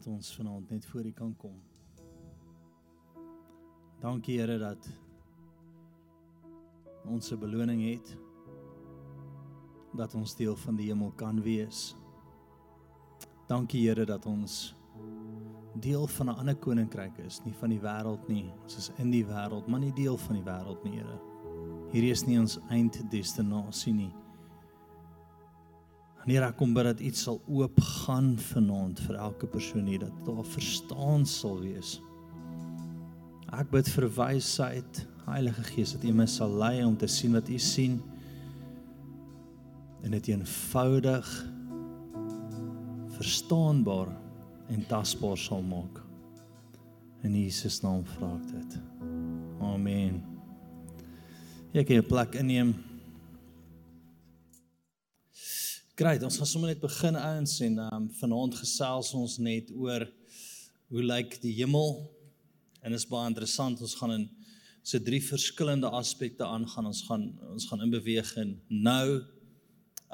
dat ons vanaand net voor U kan kom. Dankie Here dat ons 'n beloning het dat ons deel van die hemel kan wees. Dankie Here dat ons deel van 'n ander koninkryk is, nie van die wêreld nie. Ons is in die wêreld, maar nie deel van die wêreld nie, Here. Hierdie is nie ons einddestinasie nie. Wanneer ek kom bid dat iets sal oopgaan vanaand vir elke persoon hier dat daar verstaan sal wees. Ek bid vir wysheid, Heilige Gees dat U my sal lei om te sien wat U sien en dit eenvoudig verstaanbaar en tasbaar sal maak. In Jesus naam vra ek dit. Amen. Ek kan 'n plek inneem. Great, ons gaan sommer net begin ouens en um vanaand gesels ons net oor hoe lyk die hemel? En dit is baie interessant. Ons gaan in so drie verskillende aspekte aangaan. Ons gaan ons gaan in beweeg in nou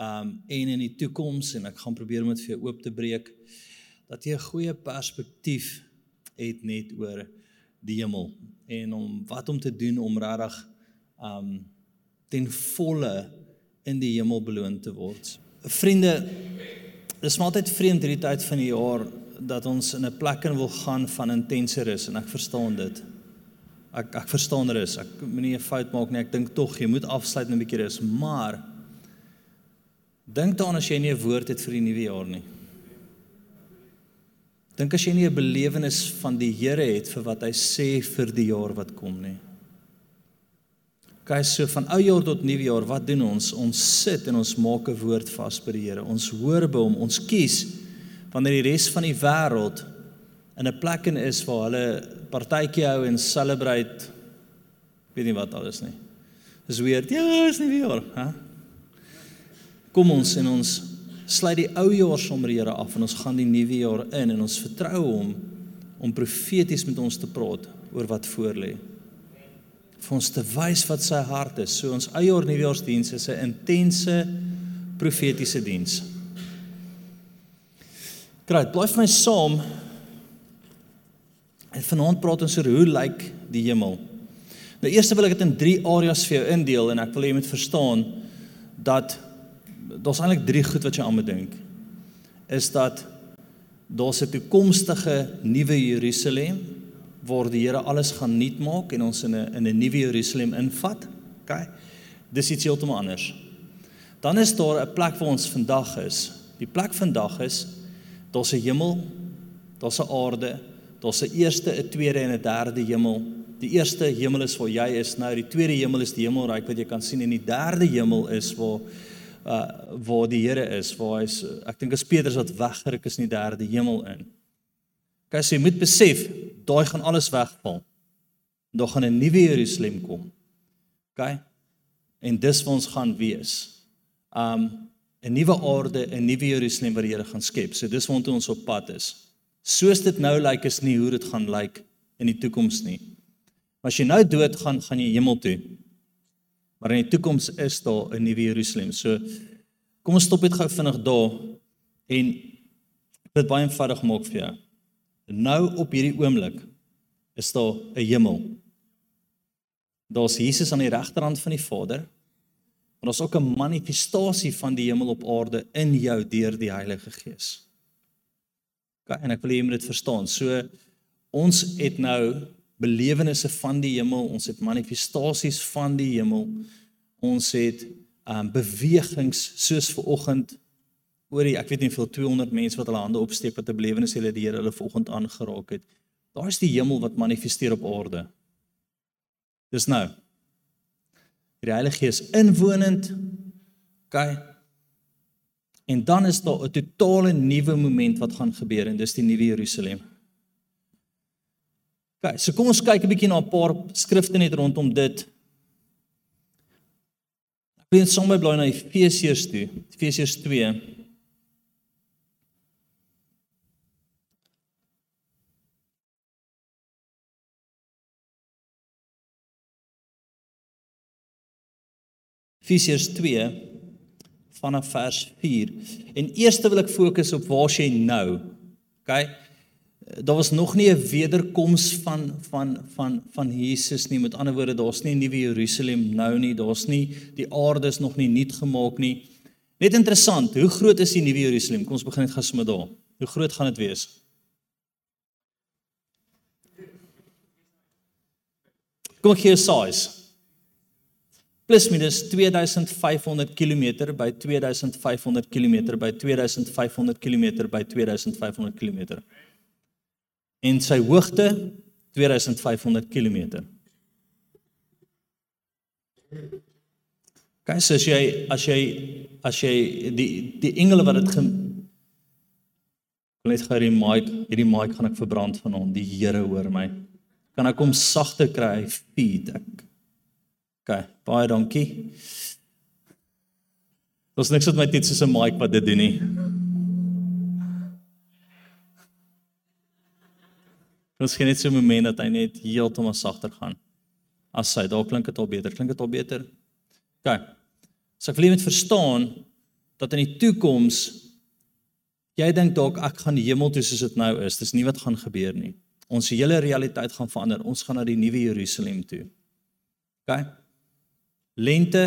um en in die toekoms en ek gaan probeer om dit vir jou oop te breek dat jy 'n goeie perspektief het net oor die hemel en om wat om te doen om regtig um ten volle in die hemel beloon te word. Vriende, dis maar altyd vreemd hierdie tyd van die jaar dat ons in 'n plek in wil gaan van intense rus en ek verstaan dit. Ek ek verstaan rus. Ek moenie 'n fout maak nie. Ek dink tog jy moet afsluit met 'n bietjie rus, maar dink daaraan as jy nie 'n woord het vir die nuwe jaar nie. Dink as jy nie 'n belewenis van die Here het vir wat hy sê vir die jaar wat kom nie. Kyk so van ou jaar tot nuwe jaar, wat doen ons? Ons sit en ons maak 'n woord vas by die Here. Ons hoor by hom, ons kies wanneer die res van die wêreld in 'n plek in is waar hulle partytjie hou en celebrate weet nie wat alles nie. Dis weer, ja, is nie weer, hè? Kom ons en ons sluit die ou jaar sommer Here af en ons gaan die nuwe jaar in en ons vertrou hom om profeties met ons te praat oor wat voorlê vir ons te wys wat sy hart is. So ons eie nuwejaarsdiens is 'n intense profetiese diens. Graai, bly vir my saam. En vanaand praat ons oor hoe lyk die hemel. Nou eers wil ek dit in 3 areas vir jou indeel en ek wil hê jy moet verstaan dat daar's eintlik 3 goed wat jy aan moet dink. Is dat daar's 'n toekomstige nuwe Jerusalem waar die Here alles gaan nuut maak en ons in 'n in 'n nuwe Jerusalem invat. OK. Dis iets heeltemal anders. Dan is daar 'n plek waar ons vandag is. Die plek vandag is daar's 'n hemel, daar's 'n aarde, daar's 'n eerste, 'n tweede en 'n derde hemel. Die eerste hemel is waar jy is nou, die tweede hemel is die hemelryk wat jy kan sien en die derde hemel is waar uh waar die Here is, waar hy's ek dink as Petrus wat weggeruk is in die derde hemel in. Kyk, so jy moet besef, daai gaan alles wegval. Daar gaan 'n nuwe Jerusalem kom. OK? En dis waar ons gaan wees. Um 'n nuwe aarde, 'n nuwe Jerusalem wat die Here gaan skep. So dis waar ons op pad is. Soos dit nou lyk is nie hoe dit gaan lyk in die toekoms nie. Maar as jy nou dood gaan, gaan jy hemel toe. Maar in die toekoms is daar 'n nuwe Jerusalem. So kom ons stop net gou vinnig daar en dit baie eenvoudig maak vir jou. Nou op hierdie oomblik is daar 'n hemel. Daar's Jesus aan die regterhand van die Vader. Maar daar's ook 'n manifestasie van die hemel op aarde in jou deur die Heilige Gees. Okay, en ek wil hê jy moet dit verstaan. So ons het nou belewennisse van die hemel, ons het manifestasies van die hemel. Ons het um bewegings soos ver oggend oor die ek weet nie veel 200 mense wat hulle hande opsteek wat 'n belewenis hulle die Here hulle vanoggend aangeraak het. Daar is die hemel wat manifesteer op aarde. Dis nou. Die Heilige Gees inwonend. OK. En dan is daar 'n totale nuwe moment wat gaan gebeur en dis die nuwe Jerusalem. OK, so kom ons kyk 'n bietjie na 'n paar skrifte net rondom dit. Ek wil net sommer bly na Efesiërs toe. Efesiërs 2 Efesiërs 2 vanaf vers 4. En eers wil ek fokus op waar jy nou. OK? daar was nog nie 'n wederkoms van van van van Jesus nie. Met ander woorde, daar's nie 'n nuwe Jerusalem nou nie. Daar's nie die aarde is nog nie nuut gemaak nie. Net interessant, hoe groot is die nuwe Jerusalem? Kom ons begin net gou met daar. Hoe groot gaan dit wees? Kom ek gee 'n size. Plus minus 2500 km by 2500 km by 2500 km by 2500 km. En sy hoogte 2500 km. Kyk as jy as jy as jy die die engele wat dit net gou hierdie mic hierdie mic gaan ek verbrand van hom die Here hoor my kan ek hom sagter kry feed ek OK baie dankie Ons niks met my dit soos 'n mic wat dit doen nie Ons gee net so 'n oomblik dat hy net heeltemal sagter gaan as hy dalk klink dit al beter klink dit al beter OK So ek wil net verstaan dat in die toekoms jy dink dalk ek gaan hemel toe soos dit nou is. Dis nie wat gaan gebeur nie. Ons hele realiteit gaan verander. Ons gaan na die nuwe Jerusalem toe. OK? Lente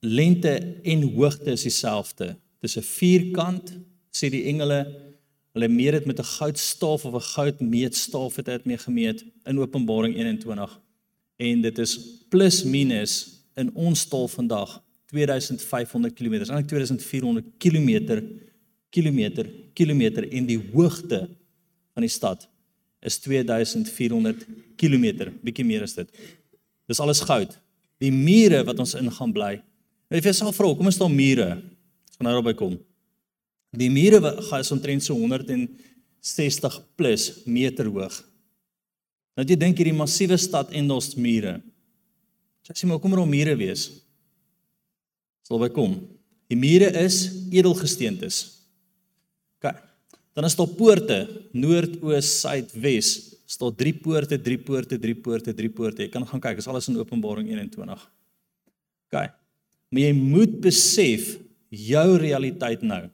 lente en hoogte is dieselfde. Dis 'n vierkant, sê die engele. Hulle meet dit met 'n goudstaaf of 'n goudmeetstaaf het dit mee gemeet in Openbaring 21. En dit is plus minus in ons taal vandag 2500 km, eintlik 2400 km kilometer kilometer en die hoogte van die stad is 2400 km, bietjie meer as dit. Dis alles goud. Die mure wat ons in gaan bly. Nou jy sal vra, kom ons staan mure. Ons gaan nou daarby kom. Die mure gaan is omtrent so 160 plus meter hoog. Nou jy dink hierdie massiewe stad en ons mure. Sy sê maar kom er om mure wees. Sal by kom. Die mure is edelgesteentes. OK. Dan is daar poorte, noord, oos, suid, wes. Staan drie poorte, drie poorte, drie poorte, drie poorte. Jy kan gaan kyk, is alles in Openbaring 21. OK. Maar jy moet besef jou realiteit nou.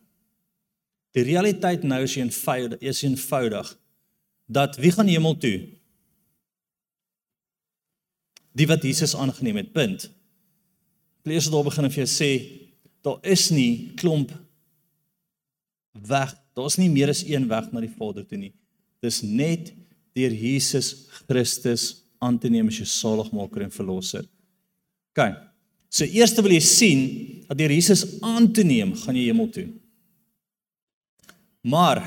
Die realiteit nou is eenvoudig, is eenvoudig dat wie gaan hemel toe? die wat Jesus aangeneem het. Punt. Lees dit daar begin en vir jou sê daar is nie klomp weg. Daar's nie meer as een weg na die Vader toe nie. Dis net deur Jesus Christus aan te neem as jou saligmaker en verlosser. OK. So eerste wil jy sien dat deur Jesus aan te neem, gaan jy hemel toe. Maar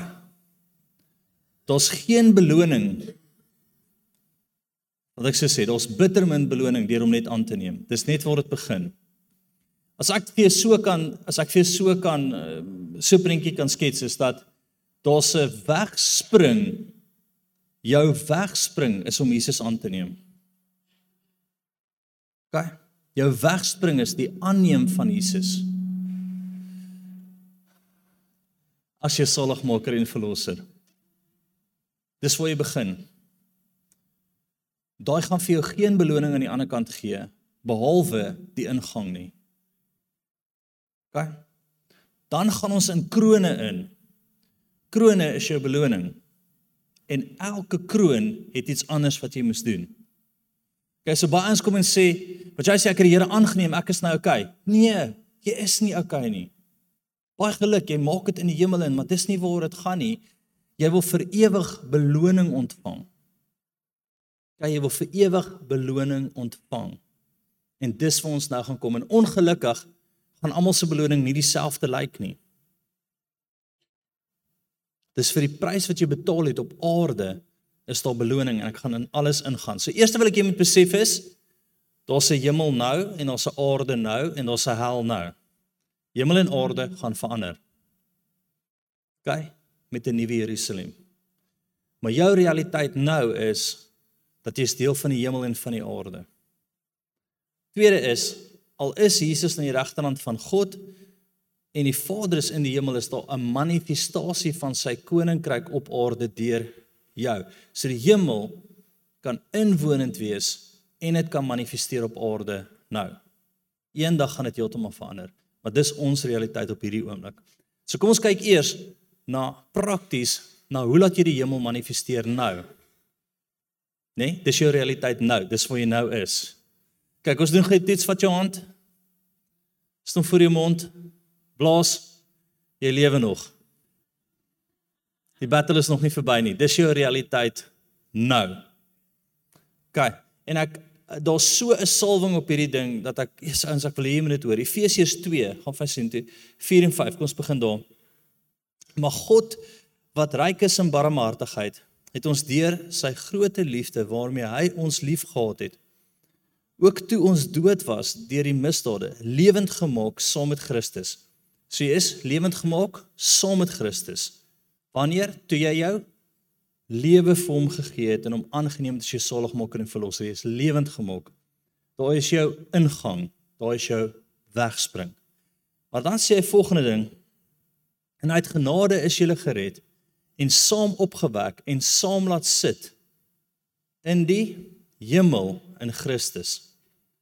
daar's geen beloning wat ek sê, daar's bitter min beloning deur om net aan te neem. Dis net waar dit begin. As ek vir so kan, as ek vir so kan eh, so prentjie kan skets is dat daar's 'n wegspring jou wegspring is om Jesus aan te neem. OK. Jou wegspring is die aanneem van Jesus. As jy saligmaker en verlosser. Dis waar jy begin daai gaan vir jou geen beloning aan die ander kant gee behalwe die ingang nie. OK. Dan gaan ons in krone in. Krone is jou beloning. En elke kroon het iets anders wat jy moet doen. OK, so baie ons kom en sê, "Wat jy sê ek het die Here aangeneem, ek is nou OK." Nee, jy is nie OK nie. Baie geluk, jy maak dit in die hemel in, maar dis nie waar dit gaan nie. Jy wil vir ewig beloning ontvang kan jy wil vir ewig beloning ontvang. En dis vir ons nou gaan kom en ongelukkig gaan almal se beloning nie dieselfde lyk nie. Dis vir die prys wat jy betaal het op aarde is daar beloning en ek gaan in alles ingaan. So eerste wil ek jy moet besef is daar's 'n hemel nou en daar's 'n aarde nou en daar's 'n hel nou. Hemel en aarde gaan verander. OK, met 'n nuwe Jerusalem. Maar jou realiteit nou is dat jy is deel van die hemel en van die aarde. Tweede is al is Jesus aan die regterhand van God en die Vader is in die hemel is daar 'n manifestasie van sy koninkryk op aarde deur jou. So die hemel kan inwonend wees en dit kan manifesteer op aarde nou. Eendag gaan dit heeltemal verander, maar dis ons realiteit op hierdie oomblik. So kom ons kyk eers na prakties Nou, hoe laat jy die hemel manifesteer nou? Nee, dis jou realiteit nou. Dis waar jy nou is. Kyk, ons doen gou iets vat jou hand. Stom voor jou mond. Blaas. Jy lewe nog. Die battle is nog nie verby nie. Dis jou realiteit nou. Kyk, en ek daar's so 'n salwing op hierdie ding dat ek eens ons ek wil hê jy moet dit hoor. Efesiërs 2, gaan vir sien toe 4 en 5. Kom ons begin daar. Maar God wat ryk is in barmhartigheid, het ons deur sy groote liefde waarmee hy ons liefgehad het, ook toe ons dood was deur die misdade, lewend gemaak saam met Christus. So jy is lewend gemaak saam met Christus. Wanneer toe jy jou lewe vir hom gegee het en hom aangeneem het as jou saligmaker en verlosser, jy is lewend gemaak. Daar is jou ingang, daar is jou wegspring. Maar dan sê hy volgende ding: En uit genade is jy gered en saam opgewek en saam laat sit in die hemel in Christus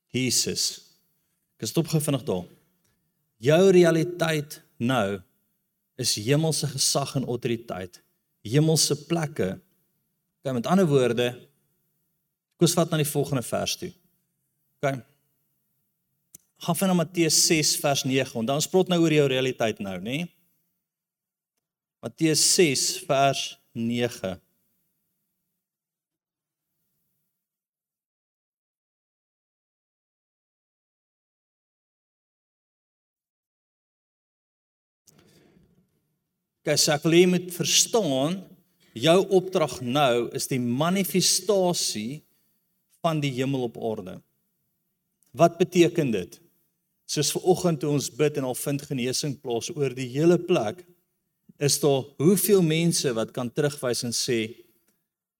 Jesus. Ek stop gou vinnig daar. Jou realiteit nou is hemelse gesag en autoriteit hemelse plekke. OK, met ander woorde, kom ons vat na die volgende vers toe. OK. Gaan van Matteus 6 vers 9. En dan spraak nou oor jou realiteit nou, nê? Nee? Matteus 6 vers 9. Kyk, so ek wil hê jy moet verstaan jou opdrag nou is die manifestasie van die hemel op aarde. Wat beteken dit? Soos ver oggend toe ons bid en al vind genesing plaas oor die hele plek, is daar hoeveel mense wat kan terugwys en sê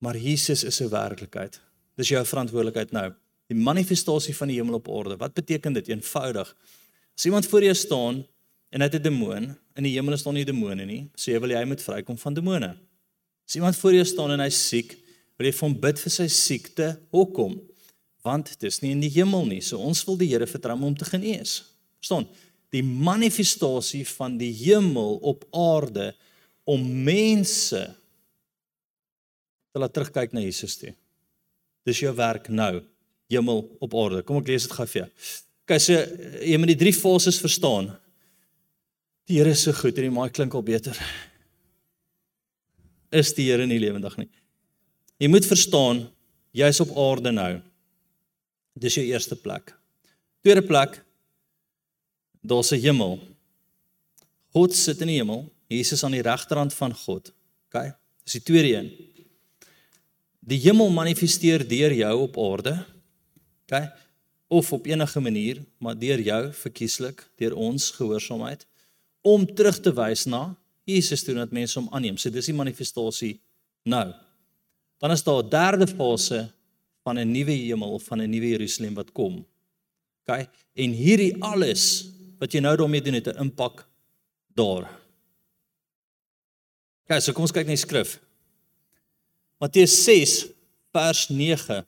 maar Jesus is 'n werklikheid. Dis jou verantwoordelikheid nou. Die manifestasie van die hemel op aarde. Wat beteken dit eenvoudig? As iemand voor jou staan en hy het 'n demoon, in die hemel is daar nie demone nie. So jy wil jy moet vrykom van demone. As iemand voor jou staan en hy siek, wil jy vir hom bid vir sy siekte. Hoekom? Want dit is nie in die hemel nie. So ons wil die Here vertrou om te genees. Verstaan? Die manifestasie van die hemel op aarde om mense te laat terugkyk na Jesus toe. Dis jou werk nou, hemel op aarde. Kom ek lees dit gou vir jou. Okay, so jy moet die drie fases verstaan. Die Here is so goed, hierdie maai klink al beter. Is die Here nie lewendig nie? Jy moet verstaan, jy's op aarde nou. Dis jou eerste plek. Tweede plek, daar's 'n hemel. God sit in die hemel, Jesus aan die regterhand van God. OK? Dis die tweede een. Die hemel manifesteer deur jou op aarde. OK? Of op enige manier, maar deur jou verkieslik, deur ons gehoorsaamheid om terug te wys na Jesus toe dat mense hom aanneem. So dis die manifestasie nou. Dan is daar 'n derde fase van 'n nuwe hemel of van 'n nuwe Jerusalem wat kom. OK? En hierdie alles wat jy nou daarmee doen het 'n impak daar. OK, so kom ons kyk na die skrif. Matteus 6 vers 9.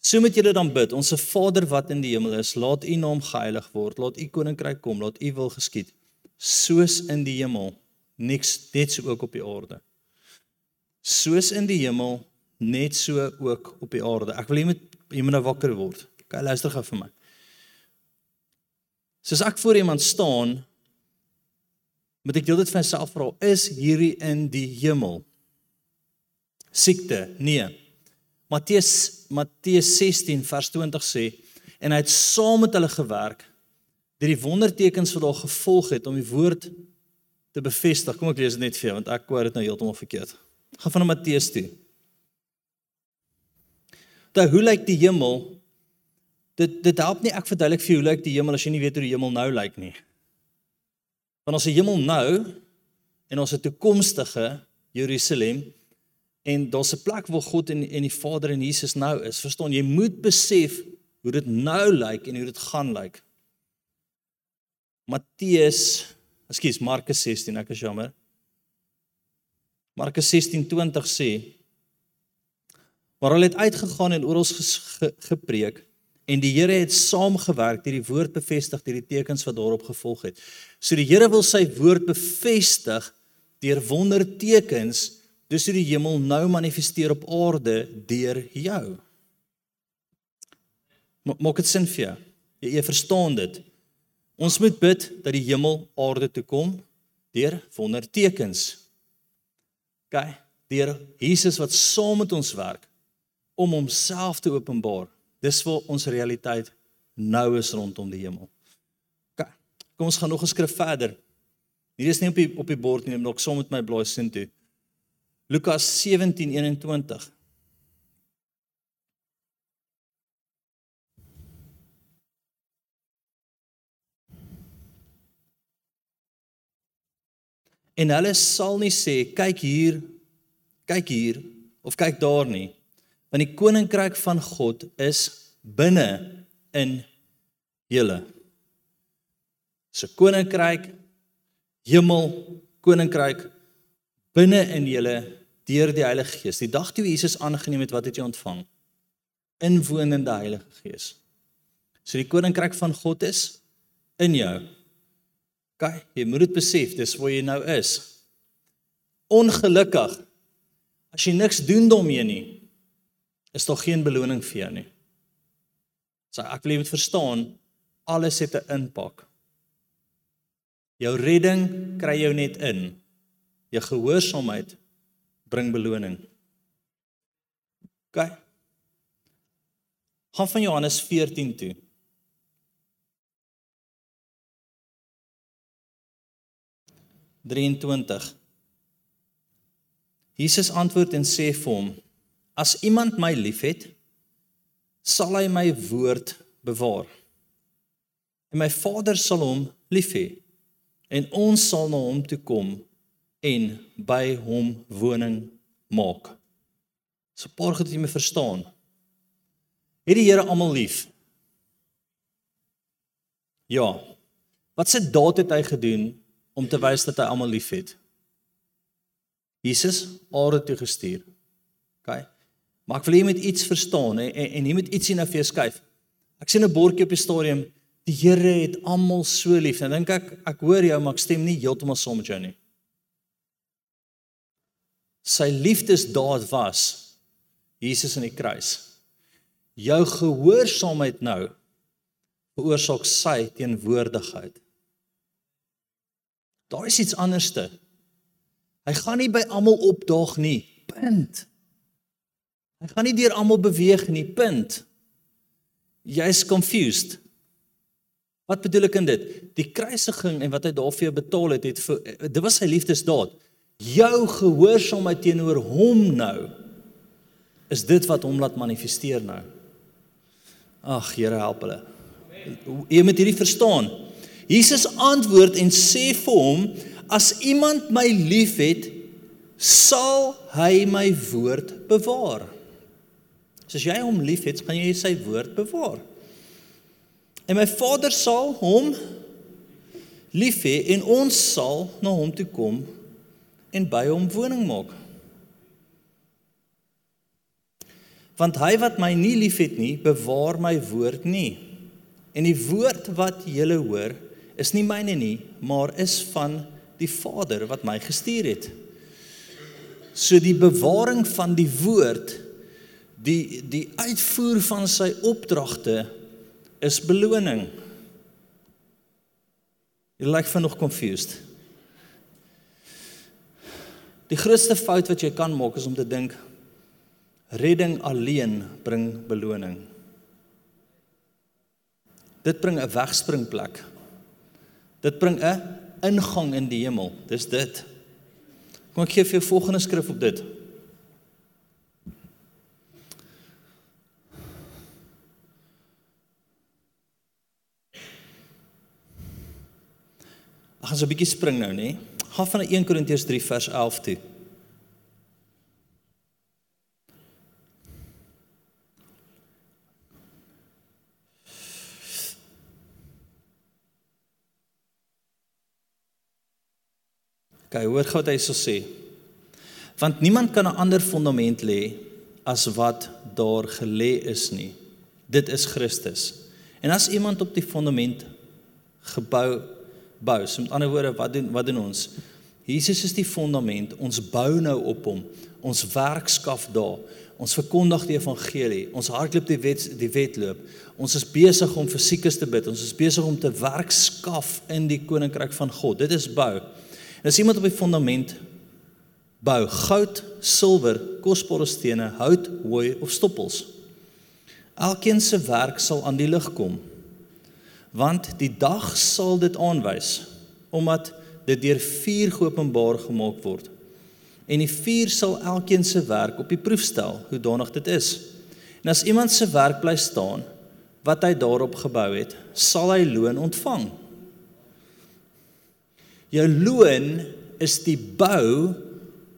So moet julle dan bid, onsse Vader wat in die hemel is, laat U naam geheilig word, laat U koninkryk kom, laat U wil geskied soos in die hemel, niks net so ook op die aarde. Soos in die hemel, net so ook op die aarde. Ek wil jy moet jy moet nou wakker word. Okay, luister gou vir my. Soos ek voor iemand staan, moet ek dit vir myself vra, is hierdie in die hemel? Siekte? Nee. Matteus Matteus 16 vers 20 sê en hy het saam met hulle gewerk deur die wondertekens wat daar gevolg het om die woord te bevestig. Kom ek lees dit net vir jou want ek quote dit nou heeltemal verkeerd. Gaan van Matteus toe. Daar hoe lyk die hemel? Dit dit help nie ek verduidelik vir jou hoe lyk die hemel as jy nie weet hoe die hemel nou lyk nie. Want ons se hemel nou en ons se toekomstige Jerusalem en daar's 'n plek waar God en en die Vader en Jesus nou is. Verstaan, jy moet besef hoe dit nou lyk en hoe dit gaan lyk. Matteus, ekskuus, Markus 16, ek is jammer. Markus 16:20 sê: Maar hulle het uitgegaan en oral ge, gepreek en die Here het saamgewerk deur die woord bevestig deur die tekens wat daarop gevolg het. So die Here wil sy woord bevestig deur wondertekens dis hoe die hemel nou manifesteer op aarde deur jou. Maak dit sin vir jou? Jy, jy verstaan dit. Ons moet bid dat die hemel aarde toe kom deur wondertekens. OK, deur Jesus wat saam met ons werk om homself te openbaar. Dis waar ons realiteit nou is rondom die hemel. OK. Kom ons gaan nog 'n skrif verder. Hier is nie op die op die bord nie, maar ek som met my blaai sin toe. Lukas 17:21. En hulle sal nie sê kyk hier, kyk hier of kyk daar nie, want die koninkryk van God is binne in julle. Se koninkryk hemel koninkryk binne in julle deur die Heilige Gees. Die dag toe Jesus aangeneem het, wat het jy ontvang? Inwonende Heilige Gees. So die koninkryk van God is in jou. Kyk, jy moet dit besef, dis waar jy nou is. Ongelukkig as jy niks doen daarmee nie, is daar geen beloning vir jou nie. So ek wil jy moet verstaan, alles het 'n impak. Jou redding kry jou net in. Jou gehoorsaamheid bring beloning. OK. Gaan van Johannes 14 toe. Jesus antwoord en sê vir hom: As iemand my liefhet, sal hy my woord bewaar. En my Vader sal hom lief hê en ons sal na hom toe kom en by hom woning maak. So 'n paar goed wat jy moet verstaan. Het die Here almal lief? Ja. Wat se daad het hy gedoen om te wys dat hy almal liefhet? Jesus aarde toe gestuur. OK. Maar ek wil jy moet iets verstaan en en jy moet ietsie nou vir jou skuif. Ek sien 'n bordjie op die stadium Die Here het almal so lief. En dink ek ek hoor jou maar ek stem nie heeltemal saam met jou nie. Sy liefdesdaad was Jesus aan die kruis. Jou gehoorsaamheid nou veroorsaak sy teenwoordigheid. Daar is iets anderste. Hy gaan nie by almal opdaag nie. Punt. Hy gaan nie deur almal beweeg nie. Punt. Jy's confused. Wat bedoel ek in dit? Die kruisiging en wat hy daarvoor betaal het, het vir, dit was sy liefdesdaad. Jou gehoorsaamheid teenoor hom nou is dit wat hom laat manifesteer nou. Ag, Here help hulle. Jy moet hierdie verstaan. Jesus antwoord en sê vir hom: As iemand my liefhet, sal hy my woord bewaar. So as jy hom liefhet, gaan jy sy woord bewaar. En my Vader sal hom lief hê en ons sal na hom toe kom en by hom woning maak. Want hy wat my nie liefhet nie, bewaar my woord nie. En die woord wat julle hoor, is nie myne nie, maar is van die Vader wat my gestuur het. So die bewaring van die woord, die die uitvoer van sy opdragte is beloning. Jy lyk vanoggend confused. Die grootste fout wat jy kan maak is om te dink redding alleen bring beloning. Dit bring 'n wegspringplek. Dit bring 'n ingang in die hemel. Dis dit. Kom ek gee vir jou volgende skrif op dit. Ek gaan so 'n bietjie spring nou, nê? Gaan van 1 Korintiërs 3 vers 11 toe. Kyk, hoor gou wat hy so sê. Want niemand kan 'n ander fondament lê as wat daar gelê is nie. Dit is Christus. En as iemand op die fondament gebou bou. So met ander woorde, wat doen wat doen ons? Jesus is die fondament. Ons bou nou op hom. Ons werk skaf daar. Ons verkondig die evangelie. Ons hardloop die wet die wedloop. Ons is besig om vir siekes te bid. Ons is besig om te werk skaf in die koninkryk van God. Dit is bou. En as iemand op die fondament bou, goud, silwer, kosbare stene, hout, hooi of stoppels. Elkeen se werk sal aan die lig kom. Want die dag sal dit aanwys omdat dit deur vuur geopenbaar gemaak word. En die vuur sal elkeen se werk op die proef stel, hoe danig dit is. En as iemand se werk bly staan wat hy daarop gebou het, sal hy loon ontvang. Jou loon is die bou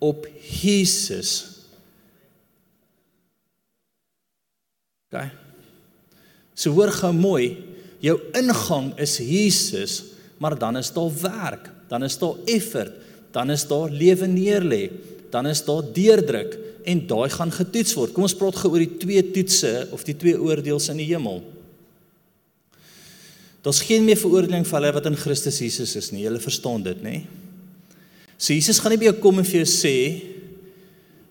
op Jesus. OK. So hoor gou mooi, jou ingang is Jesus, maar dan is daar werk, dan is daar effort, dan is daar lewe neerlê, dan is daar deurdruk en daai gaan getoets word. Kom ons praat gou oor die twee toetse of die twee oordeels in die hemel. Daar's geen meer veroordeling vir hulle wat in Christus Jesus is nie. Julle verstaan dit, nê? So Jesus gaan nie by jou kom en vir jou sê,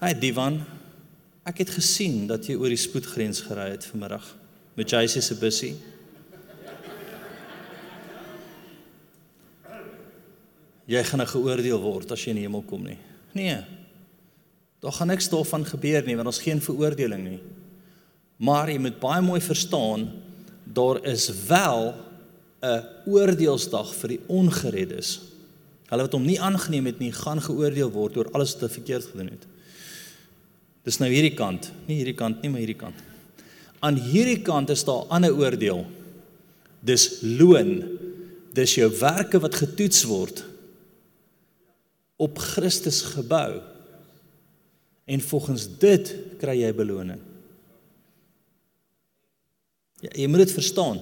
"Hai Divan, Ek het gesien dat jy oor die spoedgrens gery het vanmiddag met Jacy se bussie. Jy gaan geoordeel word as jy in die hemel kom nie. Nee. Daar gaan niks daarvan gebeur nie want ons geen veroordeling nie. Maar jy moet baie mooi verstaan daar is wel 'n oordeelsdag vir die ongereddes. Hulle wat hom nie aangeneem het nie, gaan geoordeel word oor alles wat hulle verkeerd gedoen het. Dis nou hierdie kant, nie hierdie kant nie, maar hierdie kant. Aan hierdie kant is daar 'n ander oordeel. Dis loon. Dis jou werke wat getoets word op Christus gebou. En volgens dit kry jy beloning. Ja, jy moet dit verstaan.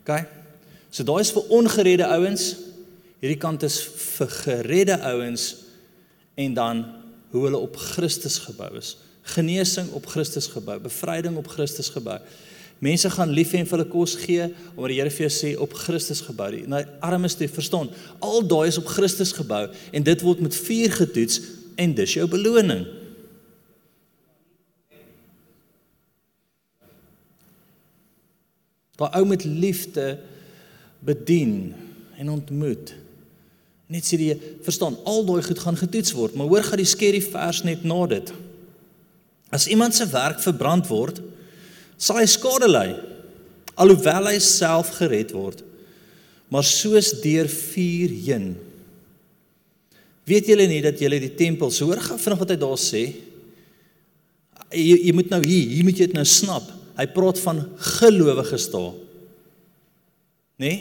OK? So daai is vir ongeredde ouens. Hierdie kant is vir geredde ouens en dan hoe hulle op Christus gebou is. Genesing op Christus gebou, bevryding op Christus gebou. Mense gaan lief hê en vir hulle kos gee omdat die Here vir jou sê op Christus gebou. Nou armes te verstaan, al daai is op Christus gebou en dit word met vuur getoets en dis jou beloning. Daai ou met liefde bedien en ontmoet Net sê jy verstaan, al daai goed gaan getoets word, maar hoor gaan die skerry vers net na dit. As iemand se werk verbrand word, sal hy skade ly alhoewel hy self gered word. Maar soos deur vuur heen. Weet julle nie dat julle die tempel, so hoor gaan vinnig wat hy daar sê. Jy, jy moet nou hier, hier moet jy dit nou snap. Hy praat van gelowiges daar. Nê? Nee?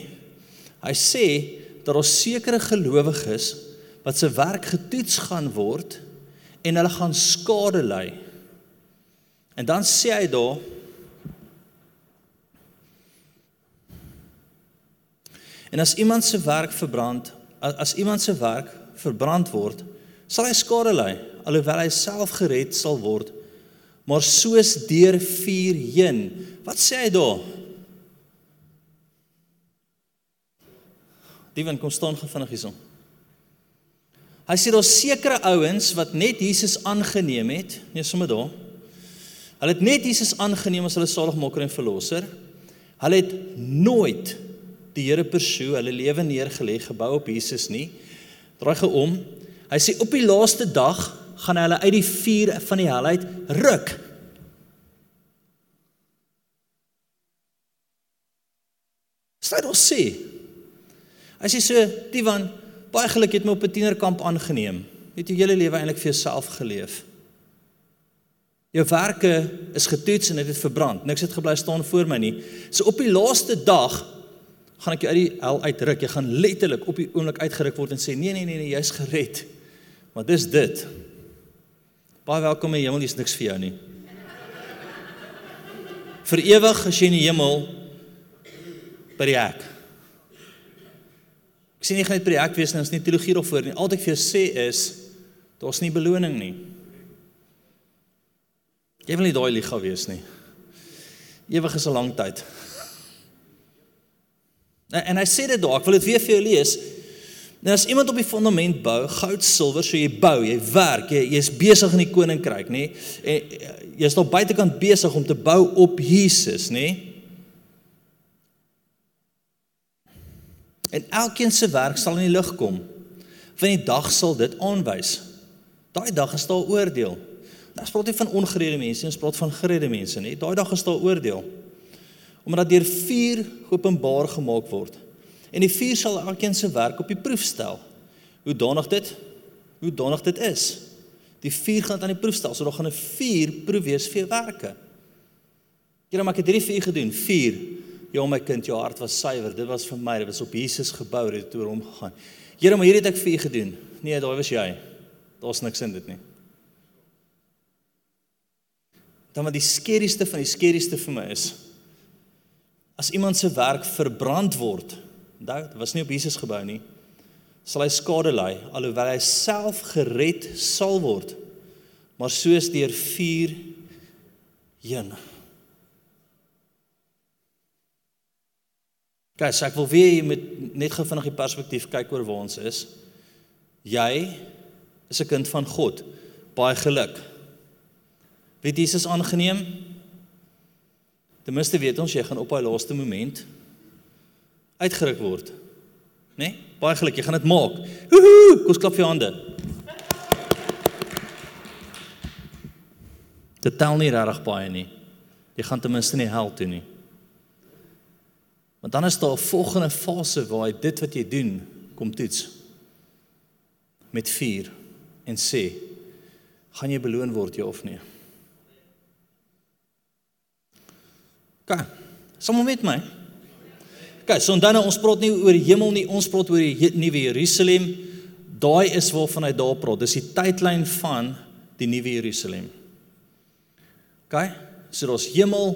Hy sê dat daar sekere gelowiges wat se werk getoets gaan word en hulle gaan skade ly. En dan sê hy daar En as iemand se werk verbrand, as iemand se werk verbrand word, sal hy skade ly, alhoewel hy self gered sal word, maar soos deur vuur heen. Wat sê hy daar? Diewen kom staan gou vinnig hierson. Hy sê daar's sekere ouens wat net Jesus aangeneem het, nee sommer daar. Hulle het net Jesus aangeneem as hulle saligmaker en verlosser. Hulle het nooit die Here persoon hulle lewe neergelê gebou op Jesus nie. Draai gou om. Hy sê op die laaste dag gaan hulle uit die vuur van die hel uit ruk. Dit ons sê As jy so, Divan, baie geluk het my op 'n tienerkamp aangeneem. Het jy jou hele lewe eintlik vir jouself geleef? Jou werke is getoets en dit het, het verbrand. Niks het gebly staan voor my nie. So op die laaste dag gaan ek jou uit die hel uitruk. Jy gaan letterlik op die oomblik uitgeruk word en sê nee nee nee nee, jy's gered. Maar dis dit. Baie welkom in die hemel, dis niks vir jou nie. Vir ewig as jy in die hemel by die hek sê nie gaan net hek wees nie, ons nie teologie of voor nie. Al wat ek vir jou sê is daar's nie beloning nie. Jy wil nie daai liga wees nie. Ewig is 'n lang tyd. En, en hy sê dit daar, ek wil dit weer vir jou lees. Nou as iemand op die fondament bou, goud, silwer, so jy bou, jy werk, jy jy's besig in die koninkryk, nê? En jy's nog buitekant besig om te bou op Jesus, nê? En elkeen se werk sal in die lig kom. Van die dag sal dit aanwys. Daai dag is daar oordeel. Ons praat nie van ongeredde mense, ons praat van geredde mense, nê? Daai dag is daar oordeel. Omdat deur vuur openbaar gemaak word. En die vuur sal elkeen se werk op die proef stel. Hoe danig dit? Hoe danig dit is. Die vuur gaan dit aan die proef stel. So daar gaan 'n vuur proef wees vir jou werke. Here, maar ek het hierdie vir u gedoen. Vuur. Ja, my kind, jou hart was suiwer. Dit was vir my. Dit was op Jesus gebou. Dit het oor hom gegaan. Here, maar hierdie het ek vir u gedoen. Nee, daai was jy. Daar's niks in dit nie. Dan wat die skerieste van die skerieste vir my is, as iemand se werk verbrand word, onthou, dit was nie op Jesus gebou nie, sal hy skade ly alhoewel hy self gered sal word, maar soos deur vuur heen. Kyk, ek wil weer met net gou vinnig die perspektief kyk oor waar ons is. Jy is 'n kind van God. Baie geluk. Wie Jesus aangeneem? Ten minste weet ons jy gaan op daai laaste moment uitgeruk word. Né? Nee? Baie geluk, jy gaan dit maak. Woehoe, kom klap vir jou hande. Dit tel nie regtig baie nie. Jy gaan ten minste nie hel toe nie. Want dan is daar 'n volgende fase waar jy dit wat jy doen kom toets met vuur en sê gaan jy beloon word jy of nie. Gaan. Sommige met my. Kyk, so dan nou ons praat nie oor die hemel nie, ons praat oor die nuwe Jerusalem. Daai is waarvan hy daar praat. Dis die tydlyn van die nuwe Jerusalem. OK? So daar's hemel,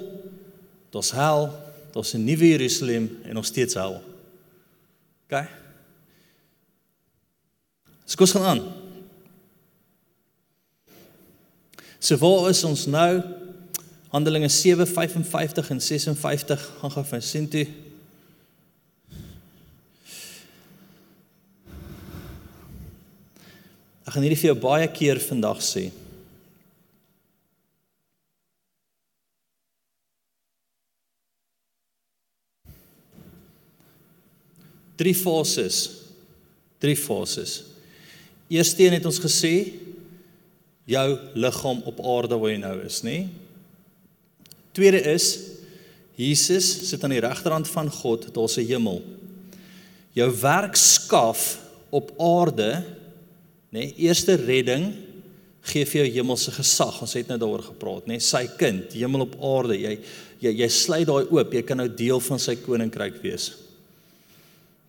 daar's hel, daar's 'n nuwe Jerusalem en nog steeds hel. OK? Skous gaan aan. So waar is ons nou? Handelinge 7:55 en 56 gaan gaan vir sien toe. Ek gaan hierdie vir jou baie keer vandag sê. Drie fases. Drie fases. Eersteen het ons gesê jou liggaam op aarde waar jy nou is, nê? Tweede is Jesus sit aan die regterhand van God, daar's 'n hemel. Jou werk skaf op aarde, nê? Eerste redding gee vir jou hemelse gesag. Ons het nou daaroor gepraat, nê? Sy kind, hemel op aarde. Jy jy jy sluit daai oop, jy kan nou deel van sy koninkryk wees.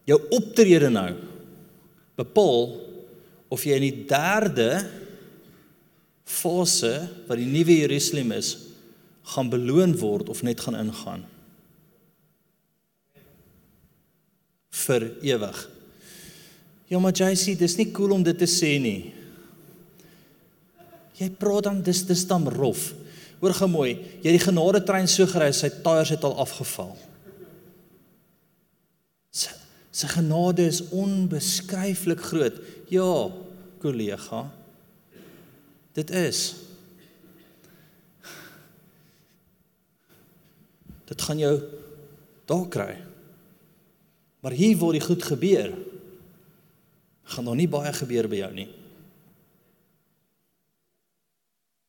Jou optrede nou bepaal of jy in die derde fase wat die nuwe Jerusalem is, gaan beloon word of net gaan ingaan. vir ewig. Ja, maar sê dis nie cool om dit te sê nie. Jy praat dan dis dis dan rof. Hoor gou mooi, jy het die genade trein so gery, sy tyres het al afgeval. Sy, genade is onbeskryflik groot. Ja, kollega. Dit is Dit gaan jou daar kry. Maar hier waar die goed gebeur, gaan nog nie baie gebeur by jou nie.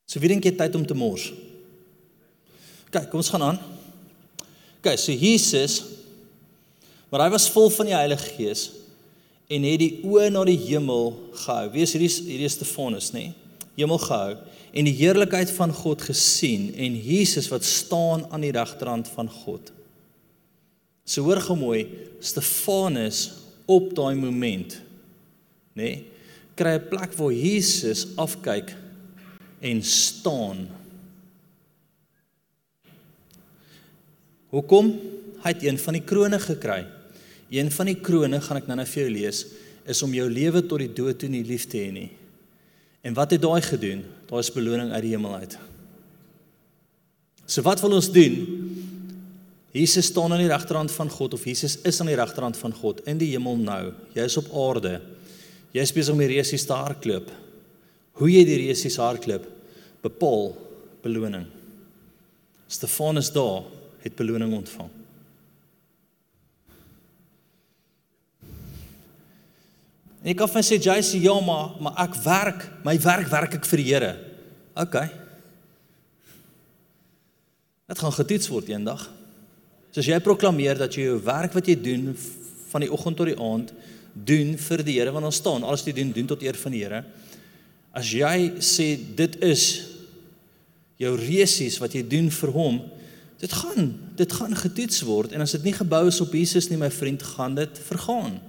So wie dink jy tyd om te mors? Kyk, kom ons gaan aan. Kyk, so Jesus maar hy was vol van die Heilige Gees en het die oë na die hemel gehou. Wie is hierdie hierdie Stefanus, nê? Hemel gehou en die heerlikheid van God gesien en Jesus wat staan aan die regterhand van God. So hoor gou mooi, Stefanus op daai moment, nê, nee, kry 'n plek waar Jesus afkyk en staan. Hoekom? Hy het een van die krones gekry. Een van die krones gaan ek nou-nou vir jou lees, is om jou lewe tot die dood toe nie lief te hê nie. En wat het daai gedoen? Daar is beloning uit die hemel uit. So wat wil ons doen? Jesus staan aan die regterhand van God of Jesus is aan die regterhand van God in die hemel nou. Jy is op aarde. Jy is besig om die resies te hardloop. Hoe jy die resies hardloop, bepaal beloning. Stefanus daar het beloning ontvang. En ek kan vir sê jy sê ja maar maar ek werk, my werk werk ek vir die Here. OK. Dit gaan getoets word eendag. So as jy proklameer dat jy jou werk wat jy doen van die oggend tot die aand doen vir die Here want ons staan alles wat jy doen doen tot eer van die Here. As jy sê dit is jou resies wat jy doen vir hom, dit gaan dit gaan getoets word en as dit nie gebou is op Jesus nie my vriend, gaan dit vergaan.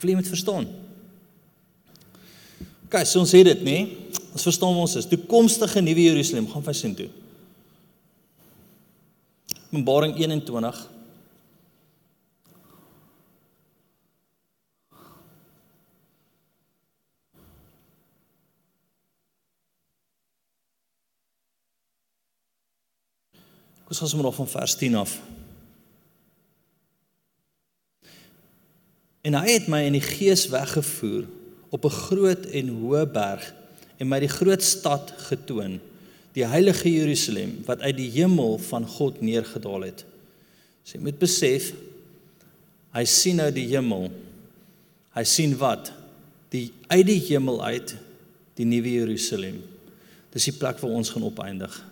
Ek wil jy moet verstaan. OK, so ons sê dit, nê? Ons verstaan ons is toekomstige nuwe Jerusalem gaan vir sin toe. Openbaring 21 Ons gaan sommer af van vers 10 af. En hy het my in die gees weggevoer op 'n groot en hoë berg en my die groot stad getoon, die heilige Jerusalem wat uit die hemel van God neergedaal het. So jy moet besef hy sien nou die hemel. Hy sien wat? Die uit die hemel uit die nuwe Jerusalem. Dis die plek waar ons gaan opeindig.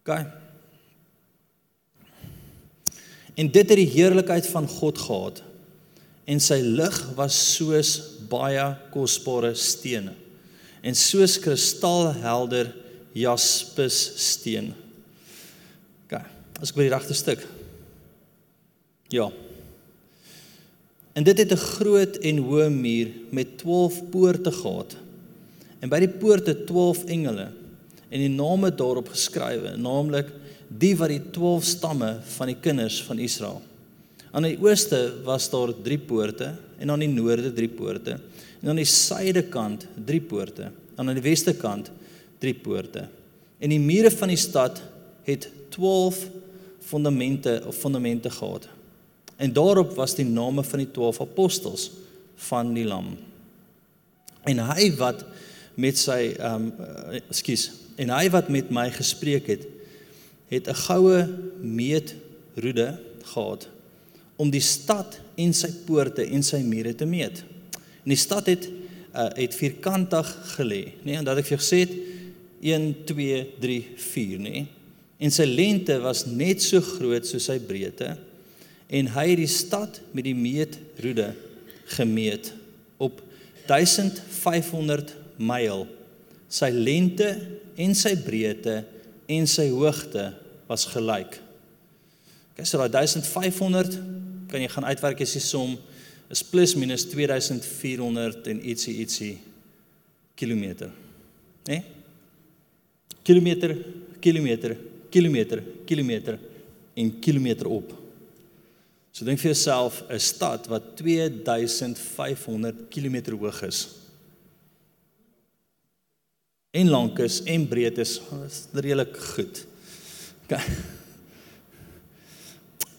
OK. En dit het die heerlikheid van God gehad en sy lig was soos baie kosbare stene en soos kristalhelder jaspis steen. OK. As ek by die regte stuk. Ja. En dit het 'n groot en hoë muur met 12 poorte gehad. En by die poorte 12 engele en die name daarop geskrywe, naamlik die wat die 12 stamme van die kinders van Israel Aan die ooste was daar 3 poorte en aan die noorde 3 poorte en aan die suidekant 3 poorte en aan die weste kant 3 poorte. En die mure van die stad het 12 fondamente of fondamente gehad. En daarop was die name van die 12 apostels van die lam. En hy wat met sy ehm um, ekskuus, en hy wat met my gespreek het, het 'n goue meetroede gehad om die stad en sy poorte en sy mure te meet. En die stad het uh, het vierkantig gelê, nê, nee, en dat ek vir gesê het 1 2 3 4, nê. En sy lengte was net so groot soos sy breedte en hy het die stad met die meetroede gemeet op 1500 myl. Sy lengte en sy breedte en sy hoogte was gelyk. Kyk, so daai 1500 kan jy gaan uitwerk as jy som is plus minus 2400 en ietsie ietsie kilometer. Né? Nee? Kilometer, kilometer, kilometer, kilometer en kilometer op. So dink vir jouself 'n stad wat 2500 km hoog is. En lank is en breed is, is redelik goed. Okay.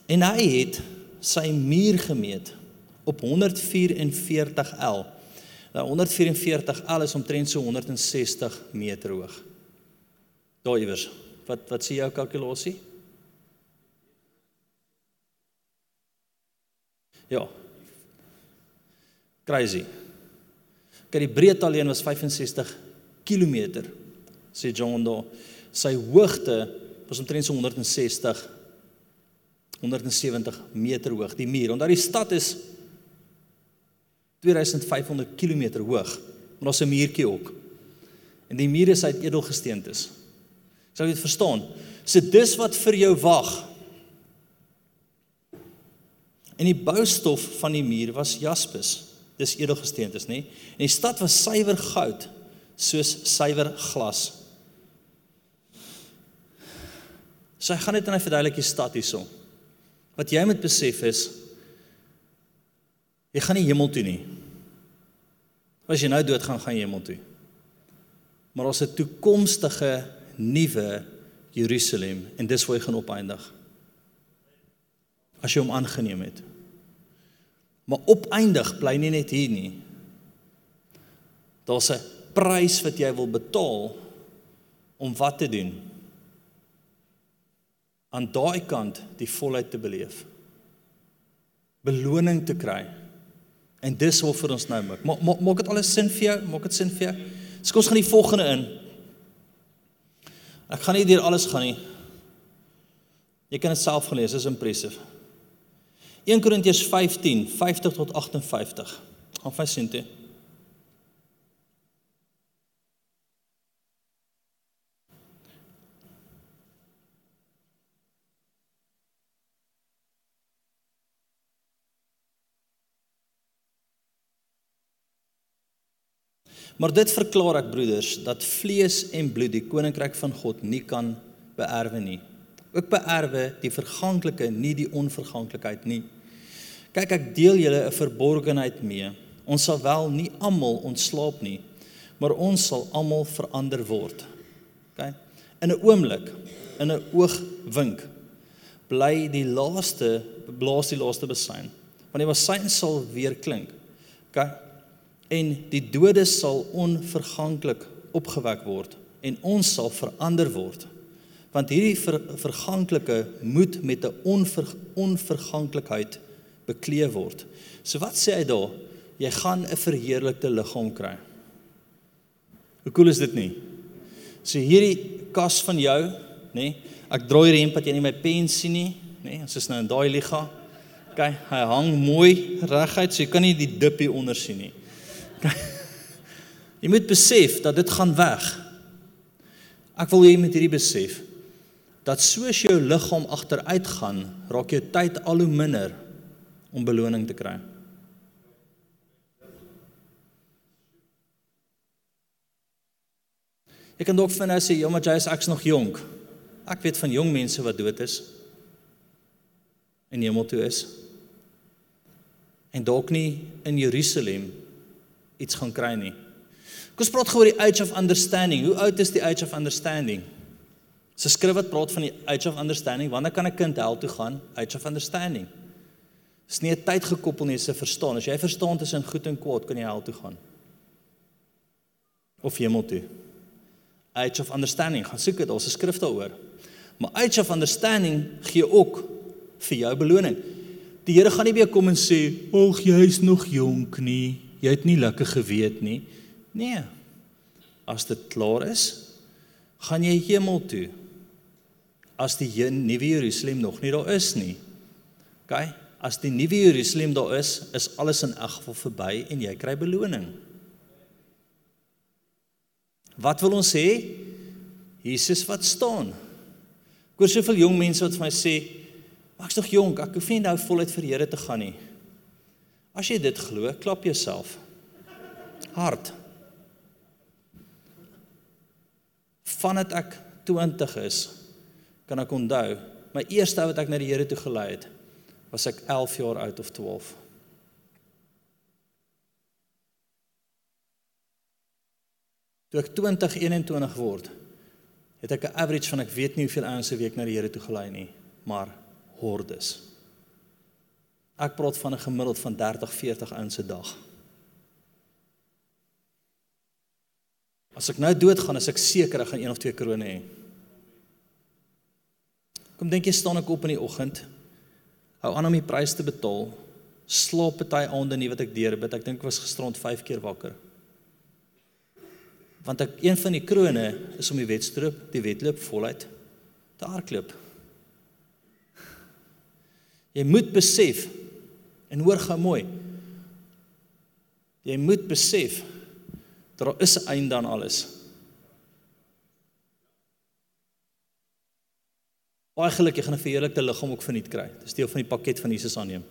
En hy het sy muur gemeet op 144 L. Nou 144 L is omtrent so 160 meter hoog. Daar iewers. Wat wat sê jou kalkulasie? Ja. Crazy. Kyk die breedte alleen was 65 km sê John daar. Sy hoogte was omtrent so 160 170 meter hoog die muur. Onthou die stad is 2500 km hoog. Maar daar's 'n muurtjie ook. En die muur is uit edelgesteentes. Sou jy dit verstaan? So dis wat vir jou wag. En die boustof van die muur was jaspis. Dis edelgesteentes, nê? En die stad was suiwer goud, soos suiwer glas. So hy gaan net en hy verduidelik die stad hierson. Wat jy moet besef is jy gaan nie hemel toe nie. As jy nou dood gaan, gaan jy hemel toe. Maar ons het 'n toekomstige nuwe Jerusalem en dis waar jy gaan opeindig. as jy hom aangeneem het. Maar opeindig bly nie net hier nie. Daar's 'n prys wat jy wil betaal om wat te doen? Aan daai kant die volheid te beleef. Beloning te kry. En dis wat vir ons nou maak. Maak maak dit alles sin vir jou? Maak dit sin vir jou? So ons gaan die volgende in. Ek gaan nie deur alles gaan nie. Jy kan dit self gelees, is impressive. 1 Korintiërs 15, 50 tot 58. Gaan vir sien toe. Maar dit verklaar ek broeders dat vlees en bloed die koninkryk van God nie kan beerwe nie. Ook beerwe die verganklike, nie die onverganklikheid nie. Kyk, ek deel julle 'n verborgenheid mee. Ons sal wel nie almal ontslaap nie, maar ons sal almal verander word. OK? In 'n oomblik, in 'n oogwink, bly die laaste blaas die laaste besyn. Want die besyn sal weer klink. OK? En die doodes sal onverganklik opgewek word en ons sal verander word want hierdie ver, verganklike moet met 'n onver, onverganklikheid bekleed word. So wat sê hy daar? Jy gaan 'n verheerlikte liggaam kry. Hoe cool is dit nie? So hierdie kas van jou, nê? Nee, ek draai hierdie hemp wat jy nie my pen sien nie, nê? Nee, ons is nou in daai liga. OK, hy hang mooi reguit, so jy kan nie die dip hier onder sien nie. Jy moet besef dat dit gaan weg. Ek wil hê jy moet hierdie besef dat soos jou liggaam agteruit gaan, raak jou tyd al hoe minder om beloning te kry. Ek kan dalk vir nou sê, "Ja, maar jy is ek's nog jonk." Ek weet van jong mense wat dood is en hemel toe is. En dalk nie in Jerusalem iets gaan kry nie. Kom ons praat gou oor die age of understanding. Hoe oud is die age of understanding? Se skrif wat praat van die age of understanding. Wanneer kan 'n kind hel toe gaan? Age of understanding. Dis nie 'n tyd gekoppel nie, dis 'n verstaan. As jy verstaan tussen goed en kwaad, kan jy hel toe gaan. Of hemel toe. Age of understanding. Gaan soek dit, daar's 'n skrif daaroor. Maar age of understanding gee ook vir jou beloning. Die Here gaan nie weer kom en sê, "Ag, jy's nog jonk nie." Jy het nie lekker geweet nie. Nee. As dit klaar is, gaan jy hemel toe. As die nuwe Jerusalem nog nie daar is nie. OK? As die nuwe Jerusalem daar is, is alles in elk geval verby en jy kry beloning. Wat wil ons sê? Jesus wat staan. Ek hoor soveel jong mense wat vir my sê, "Maar ek's nog jonk, ek hoef nie nou voluit vir Here te gaan nie." As jy dit glo, klap jouself. Hard. Vandat ek 20 is, kan ek onthou, my eerste ou wat ek na die Here toe gelei het, was ek 11 jaar oud of 12. Toe ek 20, 21 word, het ek 'n average van ek weet nie hoeveel ouens se week na die Here toe gelei nie, maar hordes. Ek praat van 'n gemiddeld van 30, 40 ouens se dag. As ek nou doodgaan, is ek seker ek gaan een of twee krones hê. Kom dink jy staan ek op in die oggend, hou aan om die prys te betaal, slaap party aande nie wat ek deurbid. Ek dink ek was gisterond 5 keer wakker. Want ek een van die krones is om die wedstrip, die wedloop voluit te hardloop. Jy moet besef En hoor gou mooi. Jy moet besef dat daar is 'n einde aan alles. Baie geluk jy gaan 'n verheerlikte liggaam ook verniet kry. Dis deel van die pakket van Jesus aanneem.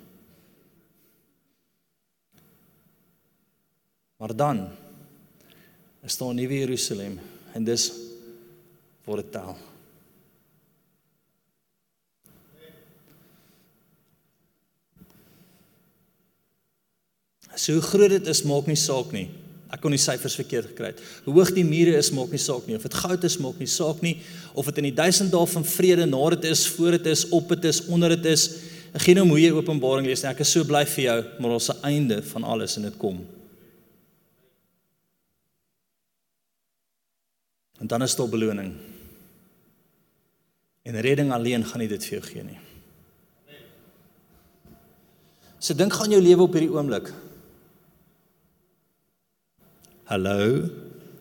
Maar dan is daar 'n nuwe Jerusalem en dis word dit tel. So hoe groot dit is maak nie saak nie. Ek kon die syfers verkeerd gekry het. Hoe hoog die mure is maak nie saak nie. Of dit goud is maak nie saak nie. Of dit in die duisend dae van vrede na dit is, voor dit is, op dit is, onder dit is, Ek gee nou jy Openbaring lees. Ek is so bly vir jou, maar ons se einde van alles en dit kom. En dan is daar beloning. En redding alleen gaan nie dit vir jou gee nie. So dink gaan jou lewe op hierdie oomblik. Hallo.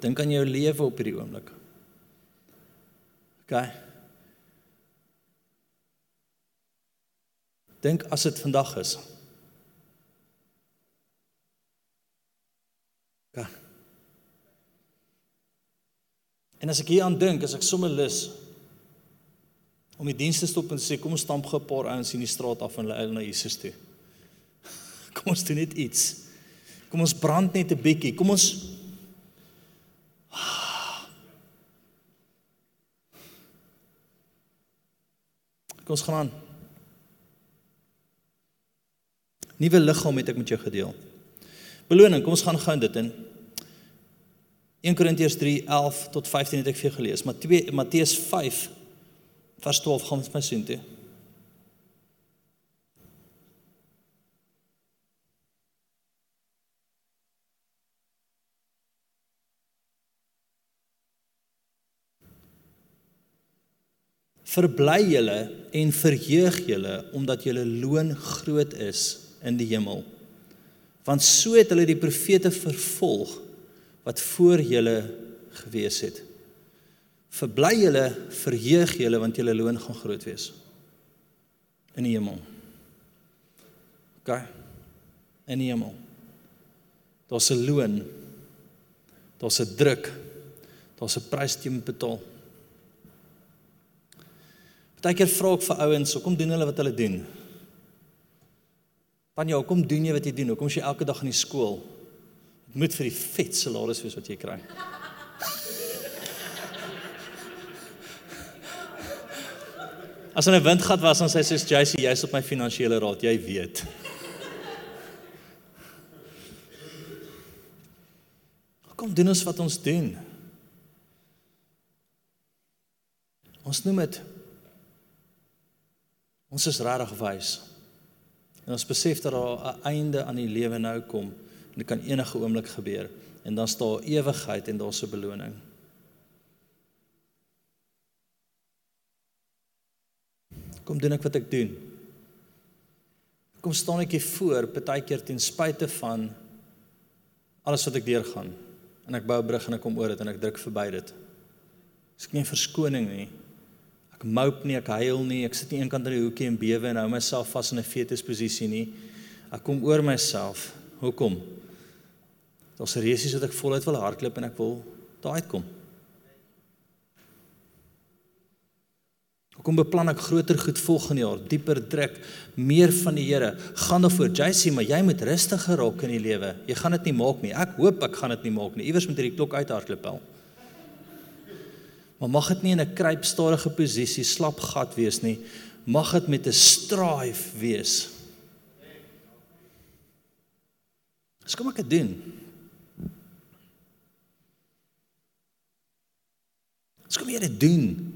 Dink aan jou lewe op hierdie oomblik. OK. Dink as dit vandag is. OK. En as ek hier aan dink, as ek sommer lus om die dienste stop en sê kom ons stamp gou 'n paar ouens in die straat af en hulle na Jesus toe. Kom ons doen net iets. Kom ons brand net 'n bietjie. Kom ons Kom ons gaan aan. Nuwe liggaam het ek met jou gedeel. Beloning, kom ons gaan gou dit in. 1 Korintiërs 3:11 tot 15 het ek vir jou gelees, maar 2 Matteus 5 vers 12 gaan ons my sien toe. Verbly julle en verheug julle omdat julle loon groot is in die hemel. Want so het hulle die profete vervolg wat voor julle gewees het. Verbly julle, verheug julle want julle loon gaan groot wees in die hemel. OK. In die hemel. Daar's 'n loon. Daar's 'n druk. Daar's 'n prys teen betaal. Partykeer vra ek vir ouens, hoekom doen hulle wat hulle doen? Van jou, hoekom doen jy wat jy doen? Hoekom is jy elke dag in die skool? Dit moet vir die vet salaris wees wat jy kry. As 'n windgat was ons sê soos JC, jy's op my finansiële raad, jy weet. Kom doen ons wat ons doen. Ons noem dit Ons is regtig wys. En ons besef dat daar 'n einde aan die lewe nou kom en dit kan enige oomblik gebeur en dan staan ewigheid en daar's 'n beloning. Kom doen ek wat ek doen. Kom staan ek hier voor, partykeer ten spyte van alles wat ek deurgaan en ek bou 'n brug en ek kom oor dit en ek druk verby dit. Dis geen verskoning nie mope nie, ek huil nie, ek sit nie eenkant in die hoekie en bewe en hou myself vas in 'n fetusposisie nie. Ek kom oor myself. Hoekom? Daar's 'n resies wat ek voluit wil hardloop en ek wil daar uitkom. Hoekom beplan ek groter goed volgende jaar, dieper druk, meer van die Here? Gaan daarvoor. JC, maar jy moet rustiger raak in die lewe. Jy gaan dit nie maak nie. Ek hoop ek gaan dit nie maak nie. Iewers moet hierdie klok uithardloop al. Maar mag dit nie in 'n kruipstadige posisie slap gat wees nie. Mag dit met 'n strive wees. Dis kom ek dit doen. Dis kom jy dit doen.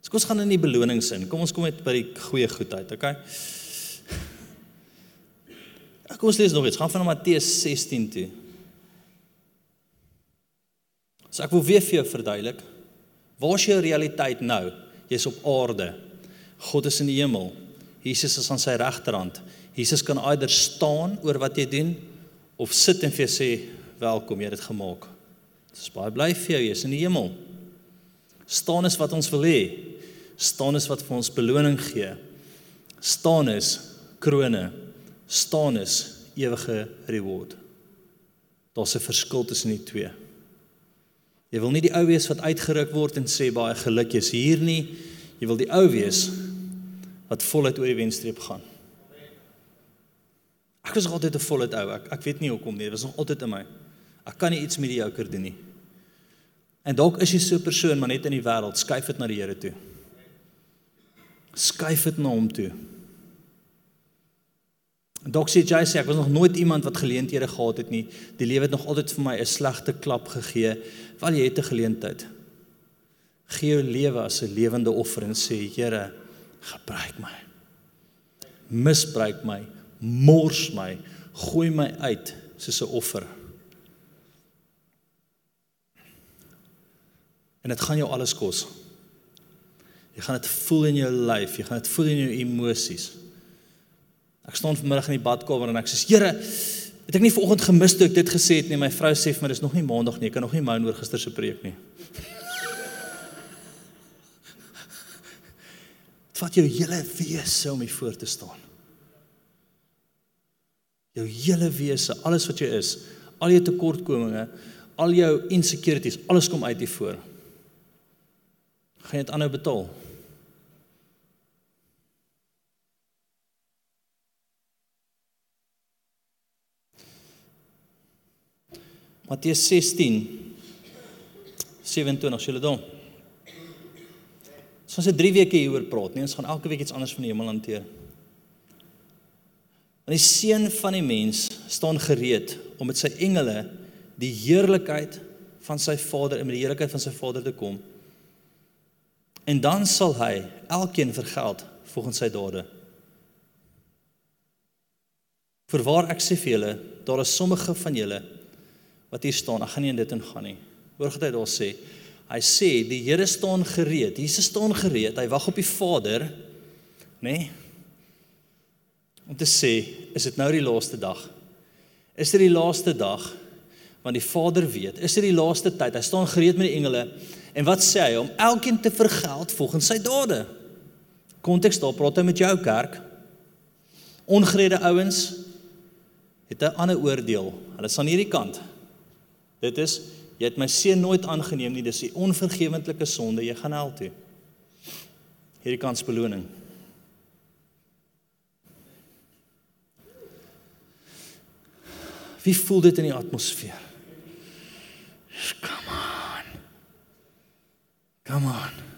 Dis kom ons gaan in die belonings in. Kom ons kom net by die goeie goed uit, okay? Kom ons lees nog iets. Gaan van Matteus 16 toe. So ek wil weer vir jou verduidelik. Waar is jou realiteit nou? Jy's op aarde. God is in die hemel. Jesus is aan sy regterhand. Jesus kan eider staan oor wat jy doen of sit en vir jou sê welkom, jy het dit gemaak. Dis baie bly vir jou, jy's in die hemel. Staan is wat ons wil hê. Staan is wat vir ons beloning gee. Staan is krone. Staan is ewige reward. Daar's 'n verskil tussen die twee. Jy wil nie die ou wees wat uitgeruk word en sê baie geluk jy's hier nie. Jy wil die ou wees wat voluit oor die wenstreep gaan. Ek was altyd 'n voluit ou. Ek ek weet nie hoekom nie. Dit was nog altyd in my. Ek kan nie iets met die jouker doen nie. En dalk is jy so 'n persoon maar net in die wêreld, skuif dit na die Here toe. Skuif dit na hom toe. Dok sê jy sê ek was nog nooit iemand wat geleenthede gehad het nie. Die lewe het nog altyd vir my 'n slegte klap gegee. Val jy het 'n geleentheid. Gee jou lewe as 'n lewende offer en sê Here, gebruik my. Misbruik my, mors my, gooi my uit soos 'n offer. En dit gaan jou alles kos. Jy gaan dit voel in jou lyf, jy gaan dit voel in jou emosies. Ek staan vanmiddag in die badkamer en ek sê: "Here, het ek nie vanoggend gemis toe ek dit gesê het nie. My vrou sê vir my dis nog nie maandag nie. Ek kan nog nie moun oor gister se preek nie." Dit vat jou hele wese om hier voor te staan. Jou hele wese, alles wat jy is, al jou tekortkominge, al jou insecurities, alles kom uit hier voor. Gaan jy dit aanhou betaal? Matteus 16 27 as jy dit doen. So ons het 3 weke hieroor praat, nee, ons gaan elke week iets anders van die hemel hanteer. Want die seun van die mens staan gereed om met sy engele die heerlikheid van sy Vader en met die heerlikheid van sy Vader te kom. En dan sal hy elkeen vergeld volgens sy dade. Voorwaar ek sê vir julle, daar is sommige van julle wat hier staan. Ek gaan nie in dit ingaan nie. Hoor wat hy daar sê. Hy sê die Here staan gereed. Jesus staan gereed. Hy wag op die Vader, nê? Nee, om te sê, is dit nou die laaste dag? Is dit die laaste dag? Want die Vader weet, is dit die laaste tyd? Hy staan gereed met die engele. En wat sê hy? Om elkeen te vergeld volgens sy dade. Konteks daar praat hy met jou kerk. Ongeredde ouens het 'n ander oordeel. Hulle staan hierdie kant. Dit is jy het my seun nooit aangeneem nie. Dis 'n onvergewentlike sonde. Jy gaan hel toe. Hierdie kans beloning. Wie voel dit in die atmosfeer? Come on. Come on.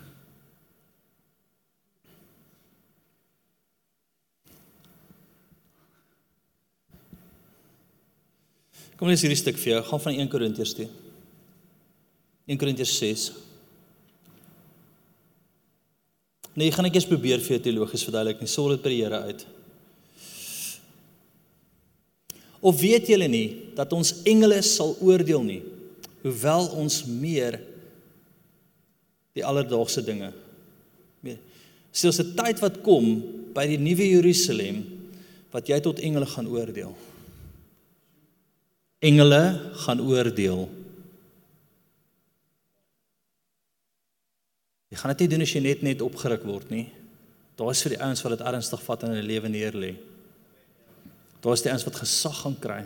Kom lees hierdie stuk vir jou. Gaan van 1 Korintiërs toe. 1 Korintiërs 6. Nee, gaan ek eers probeer vir jou teologies verduidelik. Nie sou dit by die Here uit. Of weet julle nie dat ons engele sal oordeel nie, hoewel ons meer die alledaagse dinge. Sels 'n tyd wat kom by die nuwe Jerusalem wat jy tot engele gaan oordeel. Engele gaan oordeel. Jy gaan dit nie doen as jy net net opgeruk word nie. Daar is vir die ouens wat dit ernstig vat en hulle lewe neer lê. Daar is die ouens wat gesag gaan kry.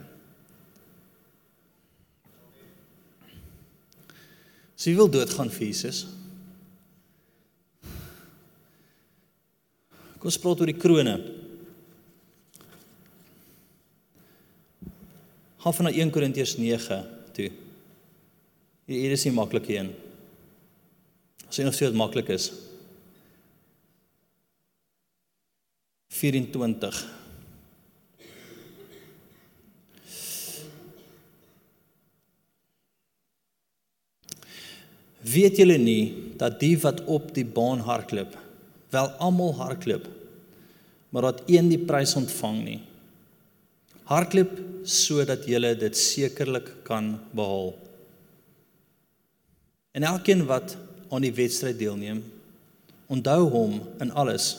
Sy wil doodgaan vir Jesus. Kom ons praat oor die krone. Gaan van na 1 Korintiërs 9 toe. Hier is nie maklik een. As jy nog sê dit maklik is. 24 Weet julle nie dat die wat op die baan hardloop, wel almal hardloop, maar dat een die prys ontvang nie? Hardloop sodat jy dit sekerlik kan behaal. En elkeen wat aan die wedstryd deelneem, onthou hom in alles.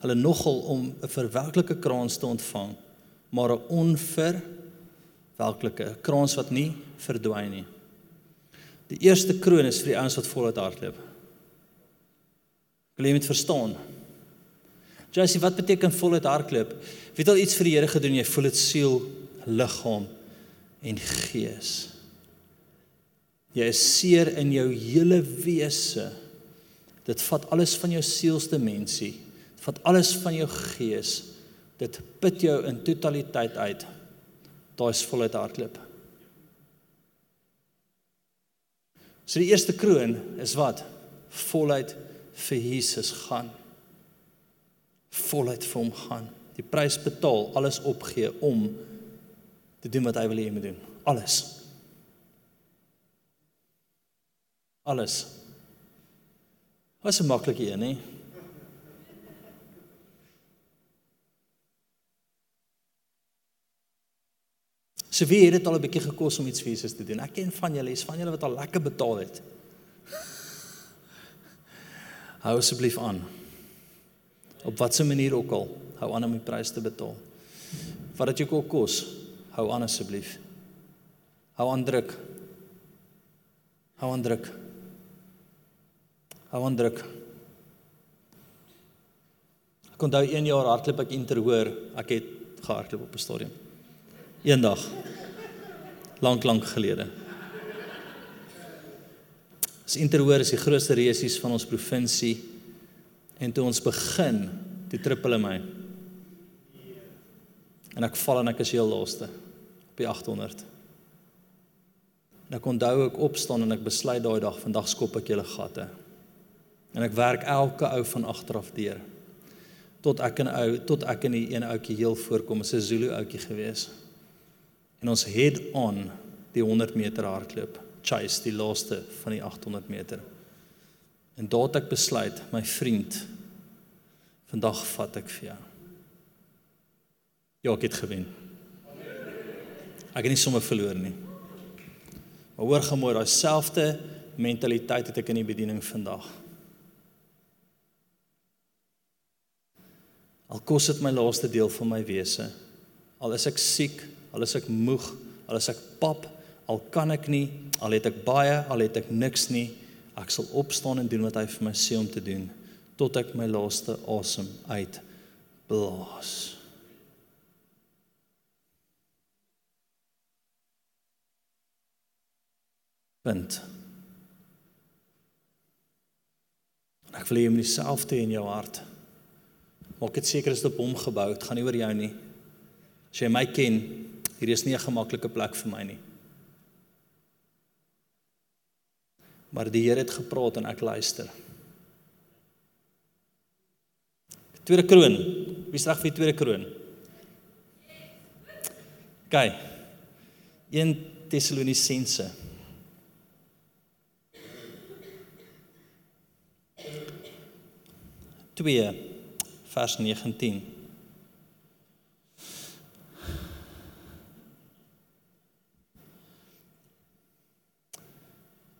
Hulle nogal om 'n verwelklike kraans te ontvang, maar 'n onverwelklike kraans wat nie verdwyn nie. Die eerste kroon is vir die ouens wat voluit hardloop. Wil jy dit verstaan? Jessie, wat beteken voluit hardloop? Wie het al iets vir die Here gedoen? Jy voel dit siel, liggaam en gees. Jy is seer in jou hele wese. Dit vat alles van jou sielsdimensie. Dit vat alles van jou gees. Dit put jou in totaliteit uit. Daai is voluit hardloop. So die eerste kroon is wat? Voluit vir Jesus gaan. Voluit vir hom gaan die prys betaal, alles opgee om te doen wat hy wil hê jy moet doen. Alles. Alles. Was 'n maklike een, hè? So wie het dit al 'n bietjie gekos om iets vir Jesus te doen? Ek ken van julle, is van julle wat al lekker betaal het. Hou asseblief aan. Op watter manier ook al hou aan om die prys te betaal. Wat dit jou kos, hou aan asseblief. Hou aan druk. Hou aan druk. Hou aan druk. Ek onthou een jaar hardloop ek interhoor, ek het gehardloop op 'n stadion. Eendag. Lank lank gelede. As interhoor is die grootste resies van ons provinsie en toe ons begin, toe trippel hy my. En ek val en ek is heel laaste op die 800. En ek onthou ek opstaan en ek besluit daai dag vandag skop ek julle gatte. En ek werk elke ou van agteraf deur tot ek en ou tot ek in die een ouetjie heel voorkom, 'n Zulu ouetjie gewees. En ons head on die 100 meter hardloop, chase die laaste van die 800 meter. En daar het ek besluit, my vriend, vandag vat ek vir jou. Ja, ek het gewen. Ek het nie sommer verloor nie. Maar hoor gemoed, daai selfde mentaliteit het ek in die bediening vandag. Al kos dit my laaste deel van my wese. Al is ek siek, al is ek moeg, al is ek pap, al kan ek nie, al het ek baie, al het ek niks nie, ek sal opstaan en doen wat hy vir my sê om te doen tot ek my laaste asem uit blaas. Punt. En ek wil hê jy moet dieselfde in jou hart Maak dit seker is dit op hom gebou. Dit gaan nie oor jou nie. As jy my ken, hier is nie 'n gemaklike plek vir my nie. Maar die Here het gepraat en ek luister. Tweede kroon. Wie sê reg vir die tweede kroon? Gaan. 1 Tessalonisense. Twee vers 19.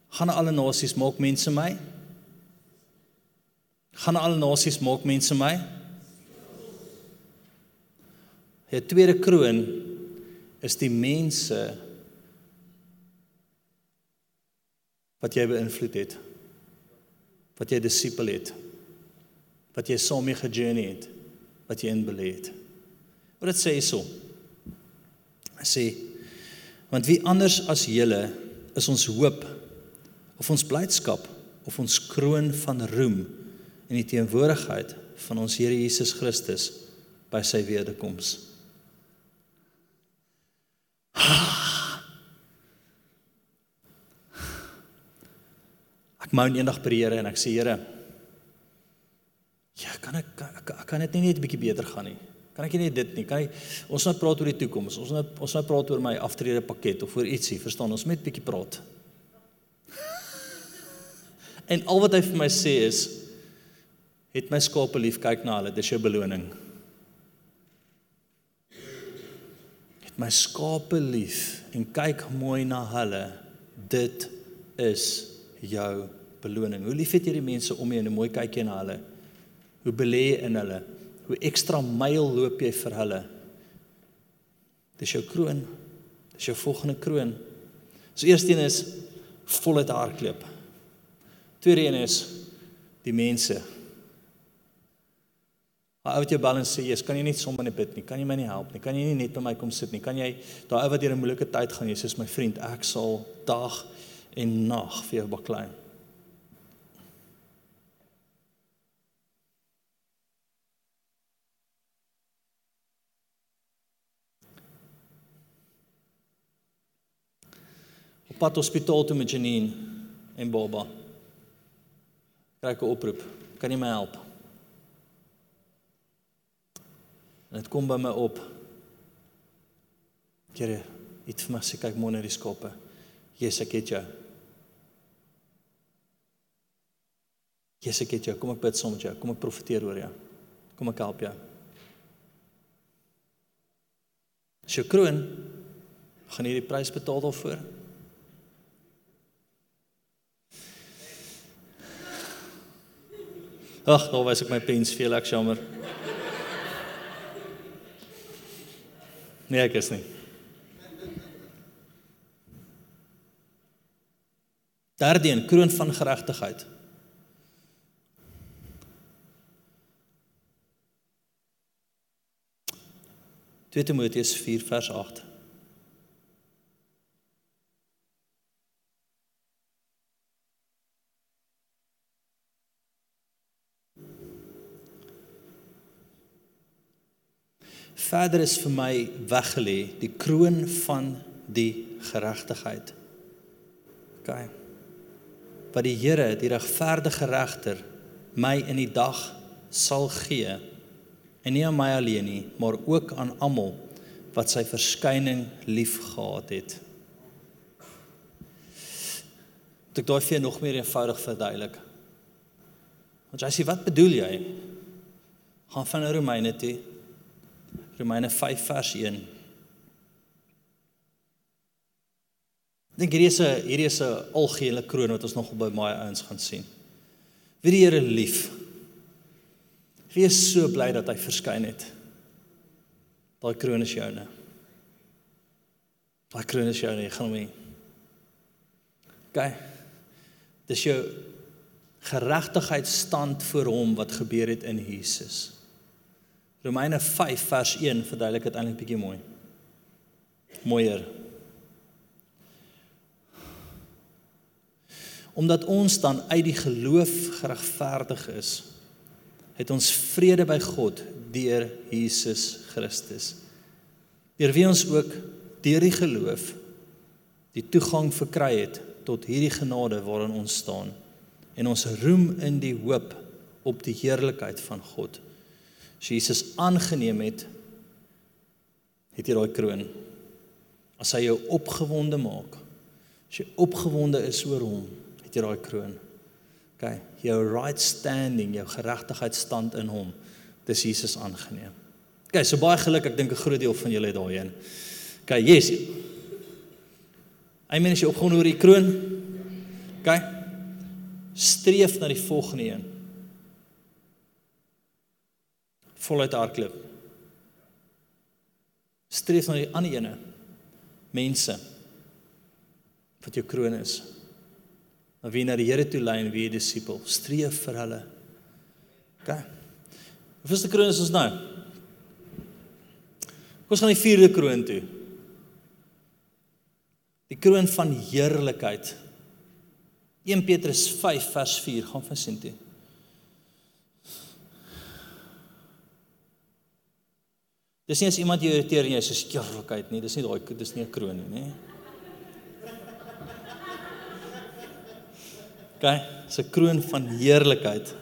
Gaan alle nasies maak mense my? Gaan alle nasies maak mense my? Die tweede kroon is die mense wat jy beïnvloed het. Wat jy disipel het wat jy saam mee gejourney het, wat jy inbelê het. Wat dit sê hierso. Hy sê want wie anders as julle is ons hoop of ons blydskap of ons kroon van roem in die teenwoordigheid van ons Here Jesus Christus by sy wederkoms. Ek moan eendag by die Here en ek sê Here Ja, kan ek kan, kan dit nie net 'n bietjie beter gaan nie? Kan ek nie dit nie? Kan ek ons nou praat oor die toekoms? Ons nou ons nou praat oor my aftrede pakket of oor ietsie, verstaan? Ons moet bietjie praat. en al wat hy vir my sê is het my skape lief, kyk na hulle, dis jou beloning. Het my skape lief en kyk mooi na hulle. Dit is jou beloning. Hoe lief het jy die mense om jou en hoe mooi kyk jy na hulle? Hoe belê jy in hulle? Hoe ekstra myl loop jy vir hulle? Dis jou kroon. Dis jou volgende kroon. So eerste een is voluit hardloop. Tweede een is die mense. Hy ou jou balans sê, "Jesus, kan jy net sommer net bid nie? Kan jy my nie help nie? Kan jy nie net by my kom sit nie? Kan jy daai ou wat deur 'n moeilike tyd gaan, Jesus, my vriend, ek sal dag en nag vir jou baklei." Pad hospitaal toe met Janine en Baba. Kry 'n oproep. Kan jy my help? En dit kom by my op. Here, iets vir my sê kyk môre na die skape. Jesus, ek het jou. Jesus, ek het jou. Kom ek bid saam met jou. Kom ek profeteer oor jou. Kom ek help jou. Dis jou kroon. Gaan jy die prys betaal daarvoor? Ag, nou wys ek my pens veel ek jammer. Nee, ek is nie. Derdeen, kroon van geregtigheid. 2 Timoteus 4 vers 8. Vader is vir my weggelê die kroon van die geregtigheid. OK. Wat die Here, die regverdige regter, my in die dag sal gee en nie aan my alleen nie, maar ook aan almal wat sy verskyning liefgehad het. Dit ek daai vir nog meer eenvoudig verduidelik. Want jy sê wat bedoel jy? Gaan van Romeine toe. Romeine 5 vers 1. Dink hierdie is 'n hierdie is 'n algehele kroon wat ons nog by baie ouens gaan sien. Wie die Here lief. Wees so bly dat hy verskyn het. Daai kroon is joune. Daai kroon is joune, gaan hom hê. OK. Dis jou geregtigheid stand voor hom wat gebeur het in Jesus. Romeine 5 vers 1 verduidelik dit eintlik bietjie mooi. Mooier. Omdat ons dan uit die geloof geregverdig is het ons vrede by God deur Jesus Christus. Deur wie ons ook deur die geloof die toegang verkry het tot hierdie genade waarin ons staan en ons roem in die hoop op die heerlikheid van God. As Jesus aangeneem het het jy daai kroon. As hy jou opgewonde maak, as jy opgewonde is oor hom, het jy daai kroon. OK, jou right standing, jou geregtigheidstand in hom. Dis Jesus aangeneem. OK, so baie geluk, ek dink 'n groot deel van julle het daarheen. OK, yes. Hy mens jy opgewoon oor die kroon. OK. Streef na die volgende een. Voluit hardloop. Streef na die ander ene. Mense wat jou kroon is na wie na die Here toe lei en wie disipel streef vir hulle. OK. Hoe is die kroon is ons nou? Ons gaan die vierde kroon toe. Die kroon van heerlikheid. 1 Petrus 5 vers 4 gaan vir sien toe. Dis nie as iemand jou irriteer en jy sê heerlikheid nie, dis nie daai dis nie 'n kroon nie, nê? OK, dis 'n kroon van heerlikheid.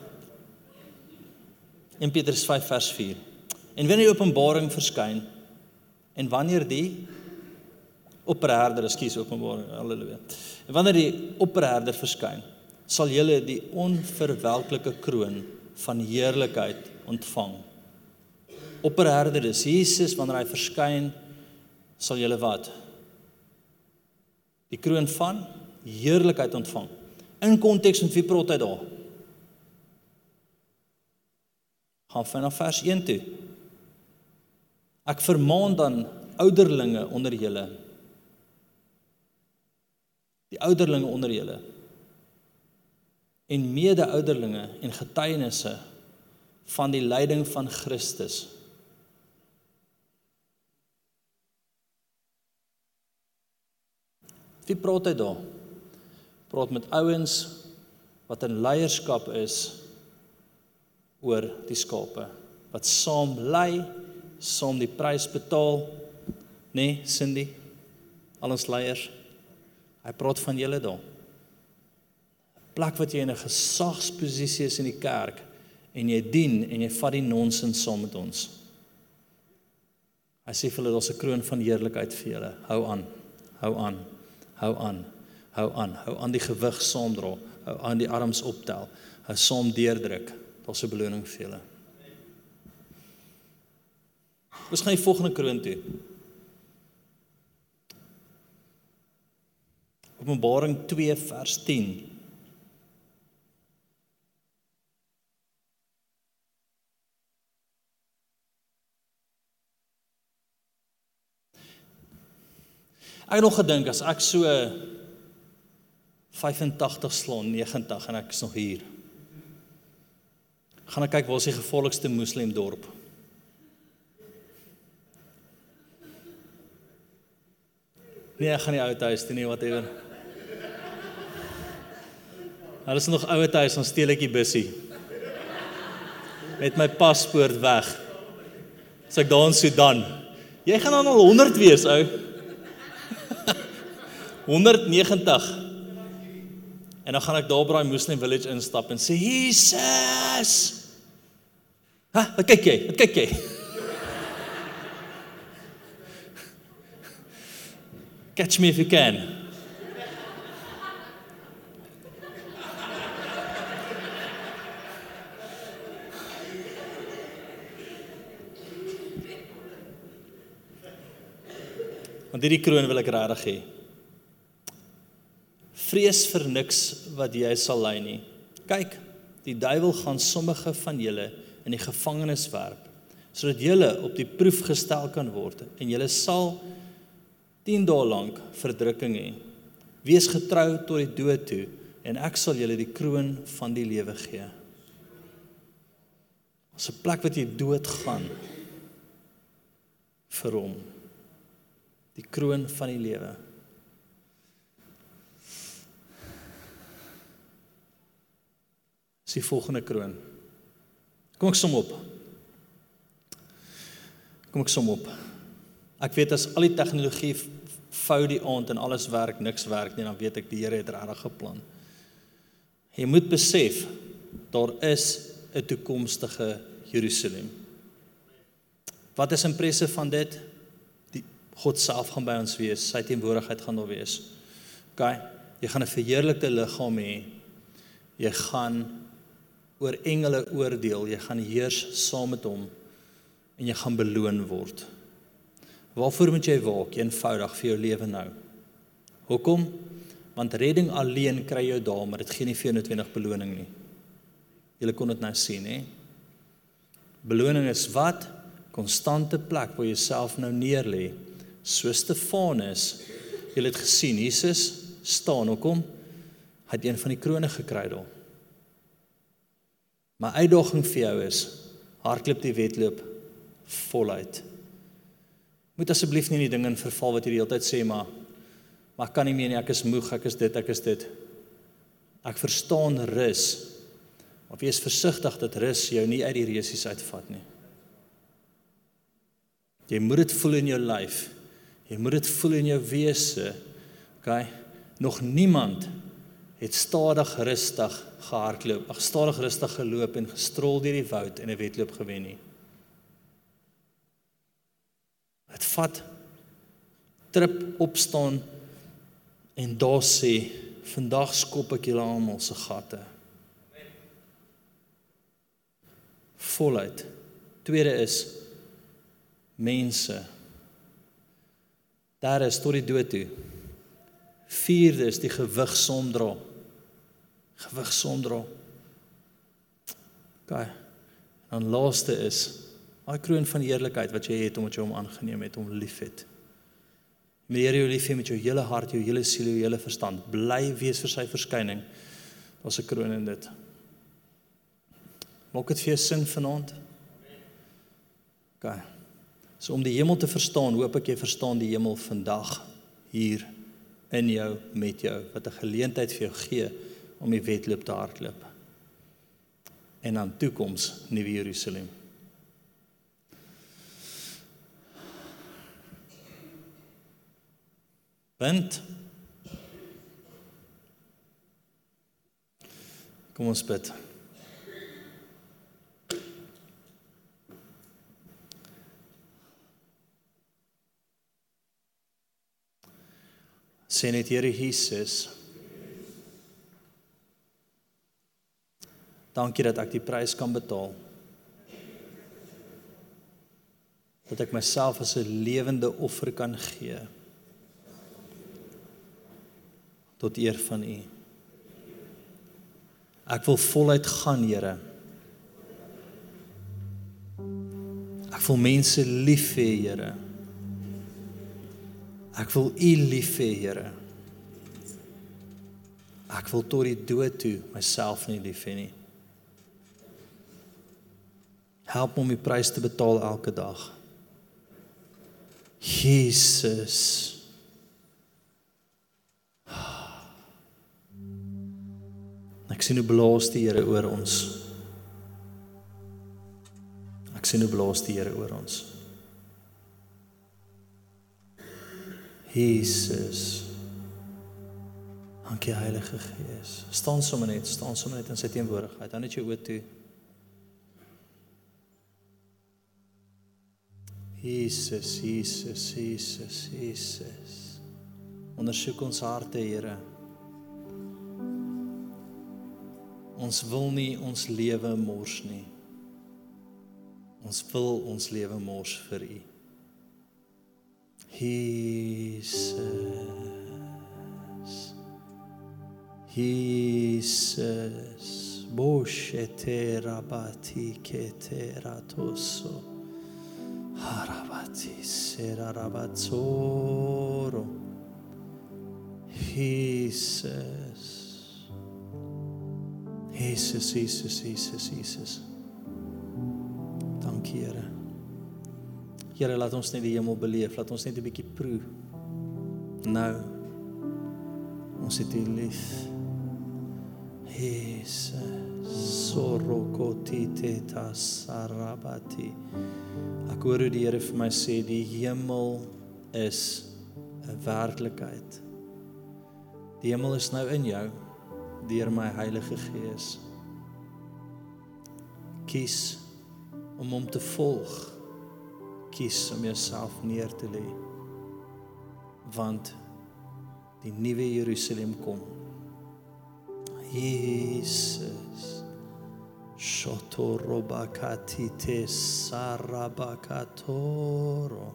1 Petrus 5 vers 4. En wanneer die openbaring verskyn en wanneer die opperherder, ekskuus, openbaring, haleluja. En wanneer die opperherder verskyn, sal julle die onverwelklike kroon van heerlikheid ontvang. Opperherder is Jesus wanneer hy verskyn, sal julle wat? Die kroon van heerlikheid ontvang in konteks met wie praat hy daar? Gaan vanaf vers 1 toe. Ek vermaan dan ouderlinge onder julle. Die ouderlinge onder julle en mede-ouderlinge en getuienisse van die lyding van Christus. Wie praat hy daar? praat met ouens wat in leierskap is oor die skape wat saam lei, saam die prys betaal, nê, nee, Cindy? Al ons leiers. Hy praat van julle daar. Plek wat jy in 'n gesagsposisie is in die kerk en jy dien en jy vat die nonsens saam met ons. Hy sê vir hulle daar's 'n kroon van heerlikheid vir julle. Hou aan. Hou aan hou aan. Hou aan. Hou aan die gewig saamdra. Hou aan die arms optel. Hou saam deurdruk. Daar's 'n beloning vir julle. Ons gaan die volgende kroon toe. Openbaring 2 vers 10. Ek het nog gedink as ek so 85 slaan 90 en ek is nog hier. Gaan ek kyk waar is die gevolgste moslim dorp? Nee, ek gaan nie ou huis toe nie, whatever. Hulle is nog ou huis, ons steel ek die bussie. Met my paspoort weg. As ek daar in Sudan. Jy gaan dan al 100 wees, ou. 190. En dan gaan ek daar by daai Muslim village instap en sê Jesus. Ha, wat kyk jy? Wat kyk jy? Catch me if you can. Want hierdie kroon wil ek regtig hê. Vrees vir niks wat jy sal ly nie. Kyk, die duiwel gaan sommige van julle in die gevangenis werp sodat julle op die proef gestel kan word en julle sal 10 dae lank verdrukking hê. Wees getrou tot die dood toe en ek sal julle die kroon van die lewe gee. As 'n plek wat jy dood gaan vir hom. Die kroon van die lewe. Dis die volgende kroon. Kom ek som op. Kom ek som op. Ek weet as al die tegnologie fout die aand en alles werk, niks werk nie, dan weet ek die Here het regtig geplan. Jy moet besef daar is 'n toekomstige Jerusalem. Wat is impresse van dit? Die God self gaan by ons wees, sy teenwoordigheid gaan daar wees. OK, jy gaan 'n verheerlikte liggaam hê. Jy gaan oor engele oordeel, jy gaan heers saam met hom en jy gaan beloon word. Waarvoor moet jy waak eenvoudig vir jou lewe nou? Hoekom? Want redding alleen kry jou daar, maar dit gee nie vir jou noodwendig beloning nie. Jy kon dit nou sien, hè? Beloning is wat? Konstante plek waar jy jouself nou neerlê. So Stefanus, jy het gesien Jesus staan hoekom? Hy het een van die krone gekry daar. My uitdaging vir jou is hardloop die wedloop voluit. Moet asseblief nie in die dinge in verval wat jy die hele tyd sê maar maar kan nie meer nie, ek is moeg, ek is dit, ek is dit. Ek verstaan rus. Maar wees versigtig dat rus jou nie uit die resies uitvat nie. Jy moet dit voel in jou lyf. Jy moet dit voel in jou wese. OK? Nog niemand het stadig rustig gehardloop, ag stadig rustig geloop en gestrol deur die woud en 'n wedloop gewen nie. Dit vat trip opstaan en daar sê vandag skop ek julle almal se gatte. Voluit. Tweede is mense. Daar is tot die dood toe. Vierde is die gewig sondra. Gewig sondra. Gaan. En laaste is Daai kroon van eerlikheid wat jy het omdat jy hom aangeneem het, hom liefhet. Met die Here jou lief hê met jou hele hart, jou hele siel, jou hele verstand, bly wees vir sy verskyning. Daar's 'n kroon in dit. Maak dit vir jou sin vanaand? OK. So om die hemel te verstaan, hoop ek jy verstaan die hemel vandag hier in jou met jou wat 'n geleentheid vir jou gee om die wedloop te hardloop. En aan toekoms nuwe Jerusalem. Wind. Kom ons bid. Sê net Here Jesus. Dankie dat ek die prys kan betaal. Dat ek myself as 'n lewende offer kan gee. tot eer van U. Ek wil voluit gaan, Here. Ek wil mense lief hê, Here. Ek wil U lief hê, Here. Ek wil tot die dood toe myself nie lief hê nie. Help om die prys te betaal elke dag. Jesus. Ek sien hoe blaas die Here oor ons. Ek sien hoe blaas die Here oor ons. Jesus. Dankie Heilige Gees. Staan sommer net, staan sommer net in sy teenwoordigheid. Dan net jou oë toe. Jesus, Jesus, Jesus, Jesus. Ondersoek ons harte, Here. Ons wil nie ons lewe mors nie. Ons wil ons lewe mors vir U. Jesus. Jesus. Boshete rabati keteratoso. Harabati serarabatsoro. Jesus. Jesus, Jesus, Jesus, Jesus. Dankie, Here. Here, laat ons net die hemel beleef, laat ons net 'n bietjie proe. Nou. Ons het U lief. Jesus. Sorokotite tasarabati. Ek hoor hoe die Here vir my sê die hemel is 'n werklikheid. Die hemel is nou in jou deur my Heilige Gees. Kies om hom te volg. Kies om jouself neer te lê. Want die nuwe Jerusalem kom. Jesus. Shotorobakati te sarabakatoro.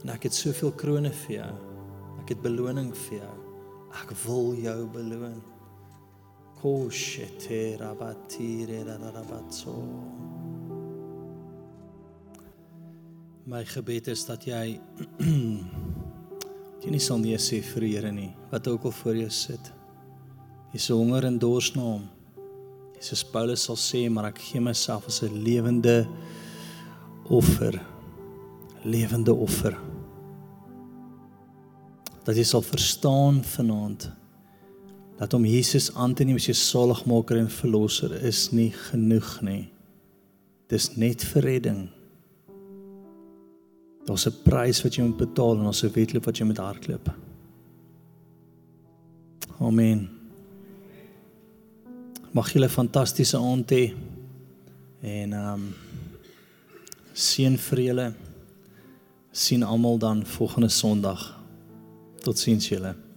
En ek het soveel krones vir jou. Ek het beloning vir jou. Ek wil jou beloon. Koshete rabatire rarabatso. My gebed is dat jy jy nie sal nee sê vir die Here nie, wat ook al voor jou sit. Jy se honger en dors na hom. Jesus Paulus sal sê, maar ek gee myself as 'n lewende offer. Lewende offer dat jy sal verstaan vanaand dat om Jesus aan te neem as jou saligmaker en verlosser is nie genoeg nie. Dis net vir redding. Daar's 'n prys wat jy moet betaal en daar's 'n wedloop wat jy moet hardloop. Amen. Mag julle fantastiese aand hê. En ehm um, seën vir julle. sien almal dan volgende Sondag. Tot ziens jullie.